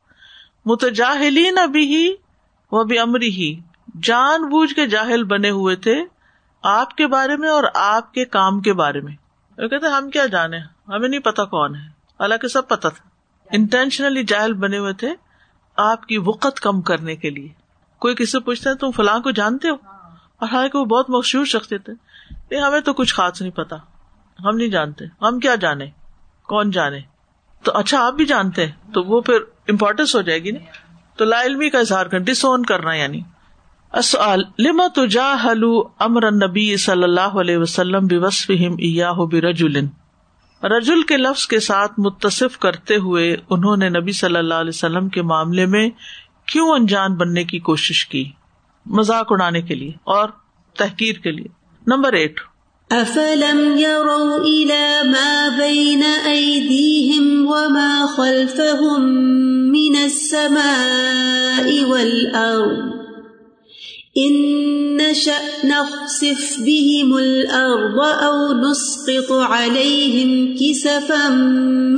Speaker 1: متجاہلین ابھی ہی وہ بھی امری ہی جان بوجھ کے جاہل بنے ہوئے تھے آپ کے بارے میں اور آپ کے کام کے بارے میں۔ کہتے ہم کیا جانے ہمیں نہیں پتا کون ہے۔ حالانکہ سب پتا تھا۔ انٹینشنلی جاہل بنے ہوئے تھے آپ کی وقت کم کرنے کے لیے۔ کوئی کسی سے پوچھتا ہے، تم فلاں کو جانتے ہو؟ اور حالانکہ وہ بہت مشہور شخص تھے۔ یہ ہمیں تو کچھ خاص نہیں پتا۔ ہم نہیں جانتے۔ ہم کیا جانے؟ کون جانے؟ تو اچھا آپ بھی جانتے ہیں۔ تو وہ پھر امپورٹینس ہو جائے گی نا۔ تو لا علمی کا اظہار کر ڈس اون کرنا یعنی۔ لما امر نبی صلی اللہ علیہ وسلم برجل رجول کے لفظ کے ساتھ متصف کرتے ہوئے انہوں نے نبی صلی اللہ علیہ وسلم کے معاملے میں کیوں انجان بننے کی کوشش کی؟ مذاق اڑانے کے لیے اور تحقیر کے لیے۔ Number eight.
Speaker 2: افلم يروا الى ما بين ايديهم وما خلفهم من السماء والارض ان نشأ نخسف بهم الارض او نسقط عليهم كسفا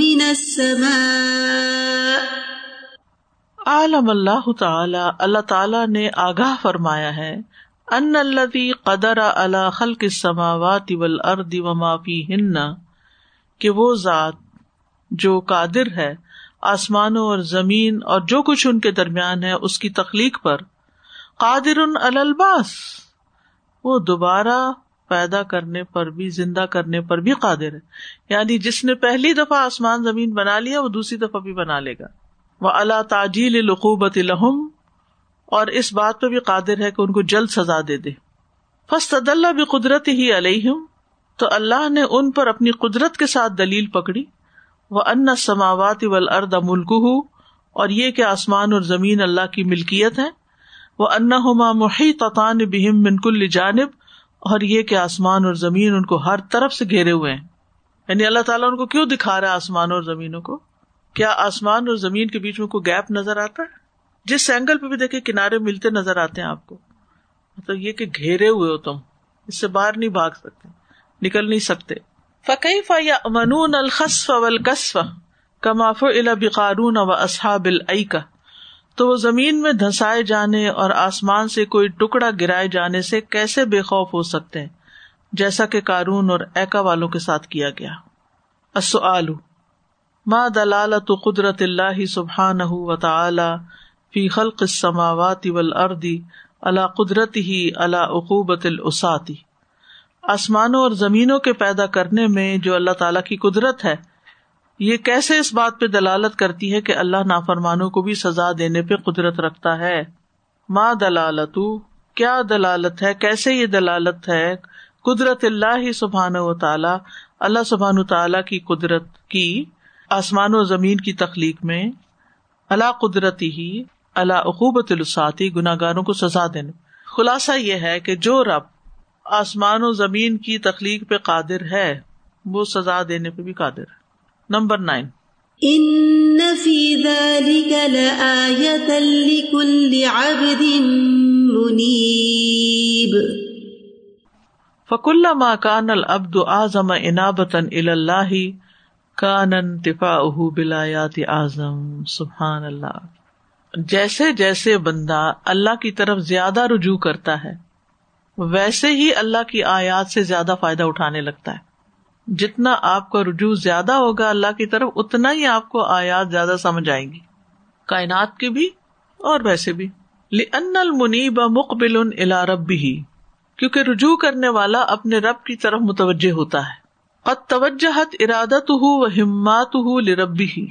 Speaker 2: من السماء
Speaker 1: عالم اللہ تعالی اللہ تعالی نے آگاہ فرمایا ہے ان الذي قدر على خلق السماوات والارض وما فيهن، کہ وہ ذات جو قادر ہے آسمانوں اور زمین اور جو کچھ ان کے درمیان ہے، اس کی تخلیق پر، قادر الباس وہ دوبارہ پیدا کرنے پر بھی، زندہ کرنے پر بھی قادر ہے۔ یعنی جس نے پہلی دفعہ آسمان زمین بنا لیا، وہ دوسری دفعہ بھی بنا لے گا۔ وہ اللہ تاجیل لقوبت الحم اور اس بات پہ بھی قادر ہے کہ ان کو جلد سزا دے دے۔ فسط اللہ بھی قدرت ہی علیہم تو اللہ نے ان پر اپنی قدرت کے ساتھ دلیل پکڑی۔ وہ ان سماوات ولاد ملک اور یہ کہ آسمان اور زمین اللہ کی ملکیت ہے وہ انہما محی تطان بہم منکل جانب، اور یہ کہ آسمان اور زمین ان کو ہر طرف سے گھیرے ہوئے ہیں۔ یعنی اللہ تعالیٰ ان کو کیوں دکھا رہا ہے آسمان اور زمینوں کو؟ کیا آسمان اور زمین کے بیچ میں کوئی گیپ نظر آتا ہے؟ جس اینگل پہ بھی دیکھے کنارے ملتے نظر آتے ہیں آپ کو۔ مطلب یہ کہ گھیرے ہوئے ہو تم، اس سے باہر نہیں بھاگ سکتے، نکل نہیں سکتے۔ فقی فا یا منون الخصف والکسف کما فعل بقارون و اصحاب العیکہ تو وہ زمین میں دھسائے جانے اور آسمان سے کوئی ٹکڑا گرائے جانے سے کیسے بے خوف ہو سکتے ہیں؟ جیسا کہ کارون اور ایکا والوں کے ساتھ کیا گیا۔ ما دلالت قدرت اللہ سبحان و تعالی فی خلق السماوات والارض اللہ قدرت ہی اللہ عقوبت الاساتی آسمانوں اور زمینوں کے پیدا کرنے میں جو اللہ تعالی کی قدرت ہے، یہ کیسے اس بات پہ دلالت کرتی ہے کہ اللہ نافرمانوں کو بھی سزا دینے پہ قدرت رکھتا ہے؟ ماں دلالت؟ کیا دلالت ہے؟ کیسے یہ دلالت ہے؟ قدرت اللہ سبحان و تعالی اللہ سبحان تعالیٰ کی قدرت کی آسمان و زمین کی تخلیق میں اللہ قدرتی ہی اللہ عقوبت الساطی گناگاروں کو سزا دینے خلاصہ یہ ہے کہ جو رب آسمان و زمین کی تخلیق پہ قادر ہے وہ سزا دینے پہ بھی قادر ہے۔ Number nine.
Speaker 2: ان فی ذلك لآیتا لکل عبد منیب۔
Speaker 1: کان العبد اعظم انابتا الى اللہ کان انتفاعه بالآیات اعظم سبحان اللہ جیسے جیسے بندہ اللہ کی طرف زیادہ رجوع کرتا ہے، ویسے ہی اللہ کی آیات سے زیادہ فائدہ اٹھانے لگتا ہے۔ جتنا آپ کا رجوع زیادہ ہوگا اللہ کی طرف، اتنا ہی آپ کو آیات زیادہ سمجھ آئیں گی۔ کائنات کی بھی اور ویسے بھی۔ لن المنیب مقبل الا رب بھی کیونکہ رجوع کرنے والا اپنے رب کی طرف متوجہ ہوتا ہے۔ قد توجہت ارادت ہُو و ہمات ہُو لربی ہی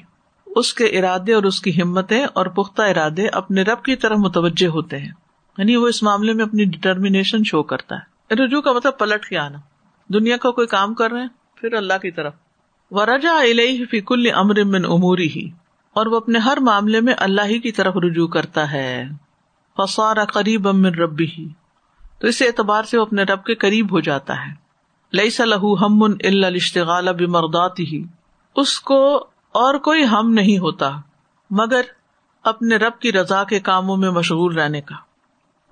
Speaker 1: اس کے ارادے اور اس کی ہمتیں اور پختہ ارادے اپنے رب کی طرف متوجہ ہوتے ہیں۔ یعنی وہ اس معاملے میں اپنی ڈٹرمینیشن شو کرتا ہے۔ رجوع کا مطلب پلٹ کے آنا۔ دنیا کا کوئی کام کر رہے ہیں، پھر اللہ کی طرف۔ ورجا علیہ فی کل امر من اموری ہی اور وہ اپنے ہر معاملے میں اللہ ہی کی طرف رجوع کرتا ہے۔ فصار قریب من ربی ہی تو اس اعتبار سے وہ اپنے رب کے قریب ہو جاتا ہے۔ لئی صلاح ہم الاشتغال بمردات ہی اس کو اور کوئی ہم نہیں ہوتا، مگر اپنے رب کی رضا کے کاموں میں مشغول رہنے کا۔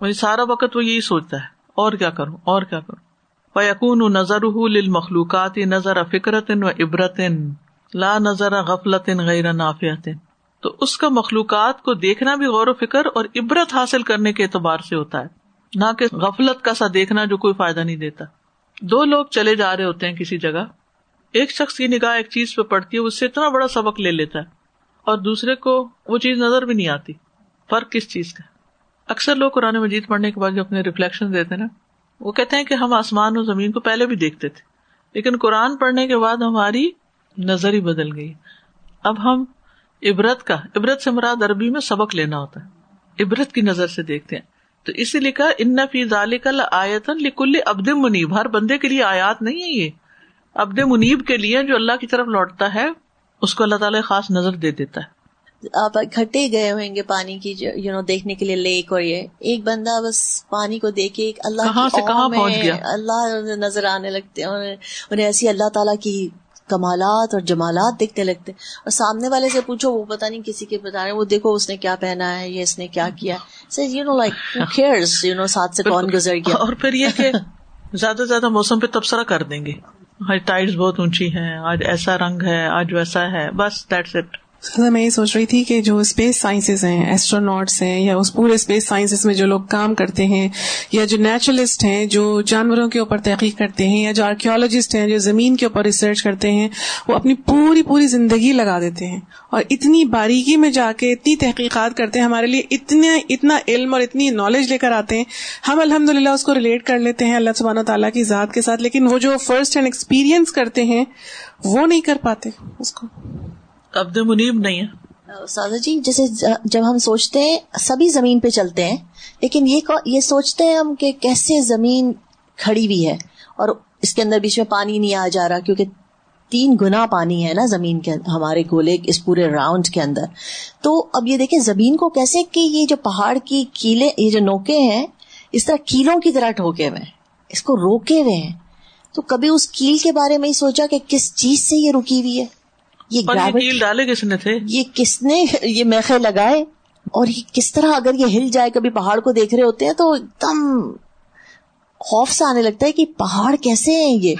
Speaker 1: وہی سارا وقت وہ یہی سوچتا ہے، اور کیا کروں، اور کیا کروں۔ فیقون نظر مخلوقات نظر فکرت و عبرت لا نظر غفلت غیر نافیات تو اس کا مخلوقات کو دیکھنا بھی غور و فکر اور عبرت حاصل کرنے کے اعتبار سے ہوتا ہے، نہ کہ غفلت کا سا دیکھنا جو کوئی فائدہ نہیں دیتا۔ دو لوگ چلے جا رہے ہوتے ہیں کسی جگہ۔ ایک شخص کی نگاہ ایک چیز پہ پڑتی ہے، اس سے اتنا بڑا سبق لے لیتا ہے۔ اور دوسرے کو وہ چیز نظر بھی نہیں آتی۔ فرق کس چیز کا؟ اکثر لوگ قرآن مجید پڑھنے کے بعد جو اپنے ریفلیکشن دیتے نا، وہ کہتے ہیں کہ ہم آسمان اور زمین کو پہلے بھی دیکھتے تھے، لیکن قرآن پڑھنے کے بعد ہماری نظر ہی بدل گئی۔ اب ہم عبرت کا، عبرت سے مراد عربی میں سبق لینا ہوتا ہے۔ عبرت کی نظر سے دیکھتے ہیں۔ تو اسی لکھا ان فی کل آیتن لکل ابد منیب. ہر بندے کے لیے آیات نہیں ہے یہ۔ ابد منیب کے لیے جو اللہ کی طرف لوٹتا ہے اس کو اللہ تعالیٰ خاص نظر دے دیتا ہے۔
Speaker 4: آپ اکٹھے گئے ہوئیں گے پانی کی یو نو دیکھنے کے لیے لیک اور یہ۔ ایک بندہ بس پانی کو دیکھے اللہ
Speaker 1: کہاں سے کہاں پہنچ گیا؟
Speaker 4: اللہ نظر آنے لگتے ہیں انہیں ایسی اللہ تعالیٰ کی کمالات اور جمالات دیکھنے لگتے اور سامنے والے سے پوچھو وہ پتا نہیں کسی کے بتا رہے وہ دیکھو اس نے کیا پہنا ہے یا اس نے کیا کیا you know like you know ساتھ سے کون گزر گیا۔
Speaker 1: اور پھر یہ کہ زیادہ سے زیادہ موسم پہ تبصرہ کر دیں گے۔ آج ٹائڈ بہت اونچی ہے آج ایسا رنگ ہے آج ویسا ہے بس دیٹس اٹ
Speaker 6: میں یہ سوچ رہی تھی کہ جو اسپیس سائنسز ہیں ایسٹرونٹس ہیں، یا اس پورے اسپیس سائنسز میں جو لوگ کام کرتے ہیں، یا جو نیچرلسٹ ہیں، جو جانوروں کے اوپر تحقیق کرتے ہیں، یا جو آرکیولوجسٹ ہیں، جو زمین کے اوپر ریسرچ کرتے ہیں، وہ اپنی پوری پوری زندگی لگا دیتے ہیں اور اتنی باریکی میں جا کے اتنی تحقیقات کرتے ہیں، ہمارے لیے اتنا اتنا علم اور اتنی نالج لے کر آتے ہیں، ہم الحمد للہ اس کو ریلیٹ کر لیتے ہیں اللہ سبحانہ تعالیٰ کی ذات کے ساتھ، لیکن وہ جو فرسٹ ہینڈ ایکسپیرئنس کرتے ہیں، وہ نہیں کر پاتے اس کو۔
Speaker 1: عبد منیب نہیں ہے۔
Speaker 4: سادہ جی جیسے جب ہم سوچتے ہیں، سبھی زمین پہ چلتے ہیں، لیکن یہ یہ سوچتے ہیں ہم کہ کیسے زمین کھڑی ہوئی ہے، اور اس کے اندر بیچ میں پانی نہیں آ جا رہا، کیونکہ تین گنا پانی ہے نا زمین کے ہمارے گولے، اس پورے راؤنڈ کے اندر۔ تو اب یہ دیکھیں، زمین کو کیسے کہ یہ جو پہاڑ کی کیلے، یہ جو نوکے ہیں، اس طرح کیلوں کی طرح ٹھوکے ہوئے ہیں، اس کو روکے ہوئے ہیں۔ تو کبھی اس کیل کے بارے میں ہی سوچا کہ کس چیز سے یہ رکی ہوئی ہے؟
Speaker 1: یہ ڈالے کس نے تھے؟
Speaker 4: یہ کس نے یہ میخے لگائے؟ اور یہ کس طرح اگر یہ ہل جائے کبھی پہاڑ کو دیکھ رہے ہوتے ہیں تو ایک دم خوف سے آنے لگتا ہے کہ پہاڑ کیسے ہیں یہ؟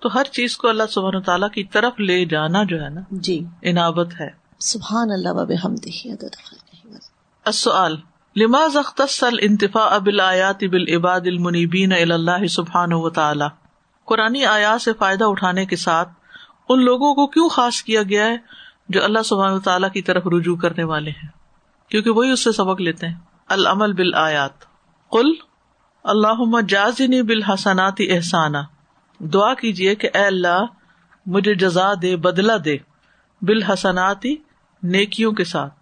Speaker 1: تو ہر چیز کو اللہ سبحان تعالیٰ کی طرف لے جانا جو ہے نا
Speaker 4: جی۔
Speaker 1: عنابت ہے۔
Speaker 4: سبحان اللہ باب ہم
Speaker 1: السؤال لما اختص الانتفاع بالآیات بالعباد المنیبین اللہ سبحانہ و تعالی؟ قرآن آیات سے فائدہ اٹھانے کے ساتھ ان لوگوں کو کیوں خاص کیا گیا ہے جو اللہ سبحانہ تعالیٰ کی طرف رجوع کرنے والے ہیں؟ کیونکہ وہی اس سے سبق لیتے ہیں۔ العمل بال آیات کل اللہ جازنی بالحسنات احسانہ دعا کیجیے کہ اے اللہ، مجھے جزا دے بدلا دے۔ بالحسنات، نیکیوں کے ساتھ۔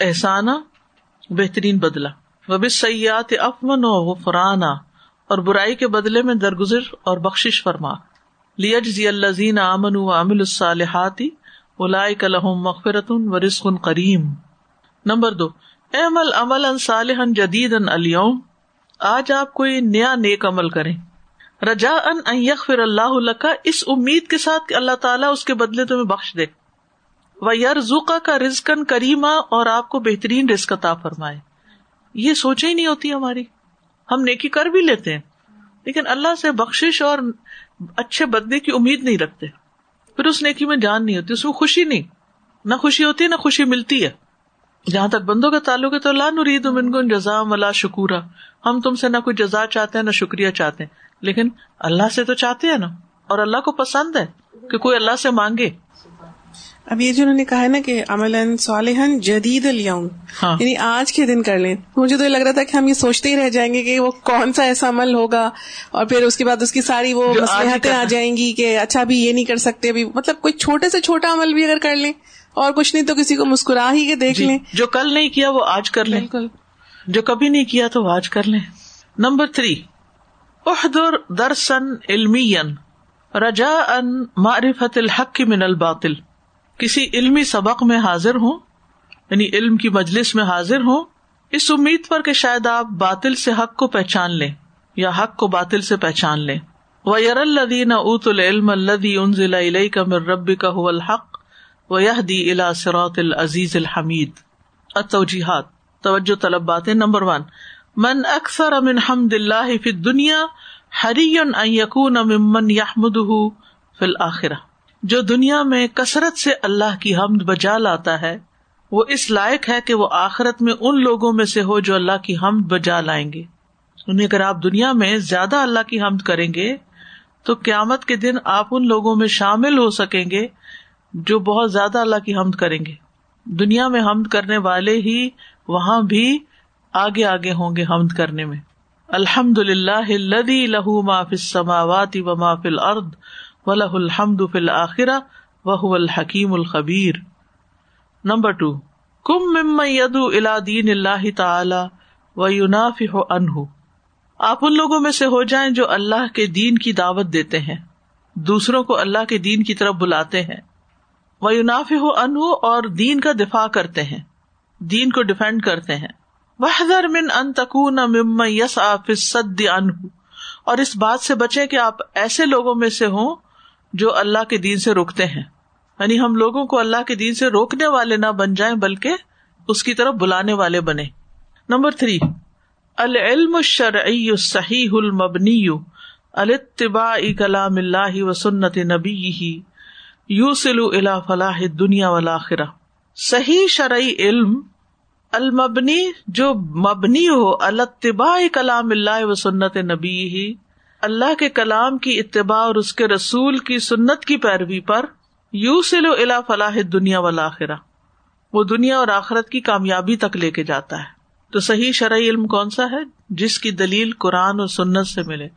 Speaker 1: احسانہ بہترین بدلا وہ بس سیات افمن و غفرانہ اور برائی کے بدلے میں درگزر اور بخش فرما۔ لیجزی الزین امن و امل الصالحاتی اولائک لهم مغفرت و رزق کریم نمبر دو، اعمل عملا صالحا جدیدا اليوم۔ آج آپ کوئی نیا نیک عمل کریں۔ رجا ان یغفر اللہ لک۔ اس امید کے ساتھ کہ اللہ تعالیٰ اس کے بدلے تمہیں بخش دے۔ و یرزقا کا رزقن کریما اور آپ کو بہترین رزق عطا فرمائے۔ یہ سوچے ہی نہیں ہوتی ہماری۔ ہم نیکی کر بھی لیتے ہیں، لیکن اللہ سے بخش اور اچھے بدلے کی امید نہیں رکھتے۔ پھر اس نیکی میں جان نہیں ہوتی، اس میں خوشی نہیں۔ نہ خوشی ہوتی ہے، نہ خوشی ملتی ہے۔ جہاں تک بندوں کا تعلق ہے تو اللہ نرید من جزام اللہ شکورا۔ ہم تم سے نہ کوئی جزا چاہتے ہیں، نہ شکریہ چاہتے ہیں۔ لیکن اللہ سے تو چاہتے ہیں نا۔ اور اللہ کو پسند ہے کہ کوئی اللہ سے مانگے۔
Speaker 6: اب یہ جو انہوں نے کہا ہے نا کہ عمل صالحن جدید اليوم ہاں۔ یعنی آج کے دن کر لیں۔ مجھے تو یہ لگ رہا تھا کہ ہم یہ سوچتے ہی رہ جائیں گے کہ وہ کون سا ایسا عمل ہوگا اور پھر اس کے بعد اس کی ساری وہ مسلحتیں آ جائیں گی کہ اچھا بھی یہ نہیں کر سکتے ابھی۔ مطلب کوئی چھوٹے سے چھوٹا عمل بھی اگر کر لیں اور کچھ نہیں تو کسی کو مسکرا ہی کے دیکھ جی، لیں۔
Speaker 1: جو کل نہیں کیا وہ آج کر لیں۔ بالکل۔ جو کبھی نہیں کیا تو وہ آج کر لیں۔ نمبر تھری احدر درسن علمی رجا ان معرفت الحق من الباطل۔ کسی علمی سبق میں حاضر ہوں یعنی علم کی مجلس میں حاضر ہوں، اس امید پر کہ شاید آپ باطل سے حق کو پہچان لیں یا حق کو باطل سے پہچان لیں۔ و یر الدین ات العلم الدی ان ضلع علیہ کا مر ربی کا الحق و یہ دی الا سروت العزیز الحمید اتوجیحات توجہ طلب باتیں۔ نمبر ون، من اکثر امن حمد اللہ فی دنیا ہری ان یقون ممن یحمد فی الآخرہ جو دنیا میں کثرت سے اللہ کی حمد بجا لاتا ہے، وہ اس لائق ہے کہ وہ آخرت میں ان لوگوں میں سے ہو جو اللہ کی حمد بجا لائیں گے۔ انہیں اگر آپ دنیا میں زیادہ اللہ کی حمد کریں گے، تو قیامت کے دن آپ ان لوگوں میں شامل ہو سکیں گے جو بہت زیادہ اللہ کی حمد کریں گے۔ دنیا میں حمد کرنے والے ہی وہاں بھی آگے آگے ہوں گے حمد کرنے میں۔ الحمد للہ لہو ما فی السماوات و ما فی الارض ولہ الحمد فل آخرہ وہ الحکیم الخبیر نمبر ٹو کم مم ید الا دین اللہ تعالی و یوناف انہ آپ ان لوگوں میں سے ہو جائیں جو اللہ کے دین کی دعوت دیتے ہیں، دوسروں کو اللہ کے دین کی طرف بلاتے ہیں۔ وہ یوناف ہو انہ اور دین کا دفاع کرتے ہیں، دین کو ڈیفینڈ کرتے ہیں۔ وہ من ان تکون مم یس آف سد انہ اور اس بات سے بچے کہ آپ ایسے لوگوں میں سے ہوں جو اللہ کے دین سے روکتے ہیں۔ یعنی ہم لوگوں کو اللہ کے دین سے روکنے والے نہ بن جائیں، بلکہ اس کی طرف بلانے والے بنے۔ نمبر تھری، العلم الشرعی صحیح المبنی التباء کلام اللہ و سنت نبی یو سلو الا فلاح دنیا والآخرہ۔ صحیح شرعی علم المبنی، جو مبنی ہو التباء کلام اللہ و سنت نبی ہی اللہ کے کلام کی اتباع اور اس کے رسول کی سنت کی پیروی پر یو سلو الا فلاح دنیا والا وہ دنیا اور آخرت کی کامیابی تک لے کے جاتا ہے۔ تو صحیح شرعی علم کون سا ہے؟ جس کی دلیل قرآن اور سنت سے ملے،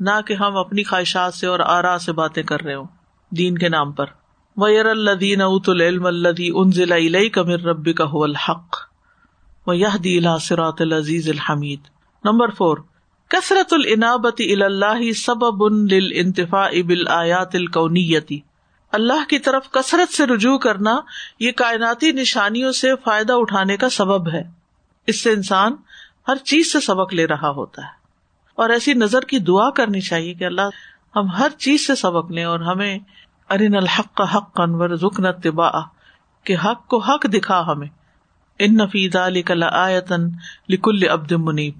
Speaker 1: نہ کہ ہم اپنی خواہشات سے اور آرا سے باتیں کر رہے ہوں۔ دین کے نام پر۔ ویر الدین ات العلم الدی ان ضلع کمر ربی کا الحق۔ و یہ دی سرات العزیز الحمید نمبر فور۔ کثرت العنابت اللہ سبب انتفا ابل آیات القونیتی اللہ کی طرف کثرت سے رجوع کرنا یہ کائناتی نشانیوں سے فائدہ اٹھانے کا سبب ہے۔ اس سے انسان ہر چیز سے سبق لے رہا ہوتا ہے۔ اور ایسی نظر کی دعا کرنی چاہیے کہ اللہ ہم ہر چیز سے سبق لیں اور ہمیں ارین الحق کا حق انور ذکن طبا کہ حق کو حق دکھا ہمیں۔ ان نفید علی کل آیتن لکل ابد منیب۔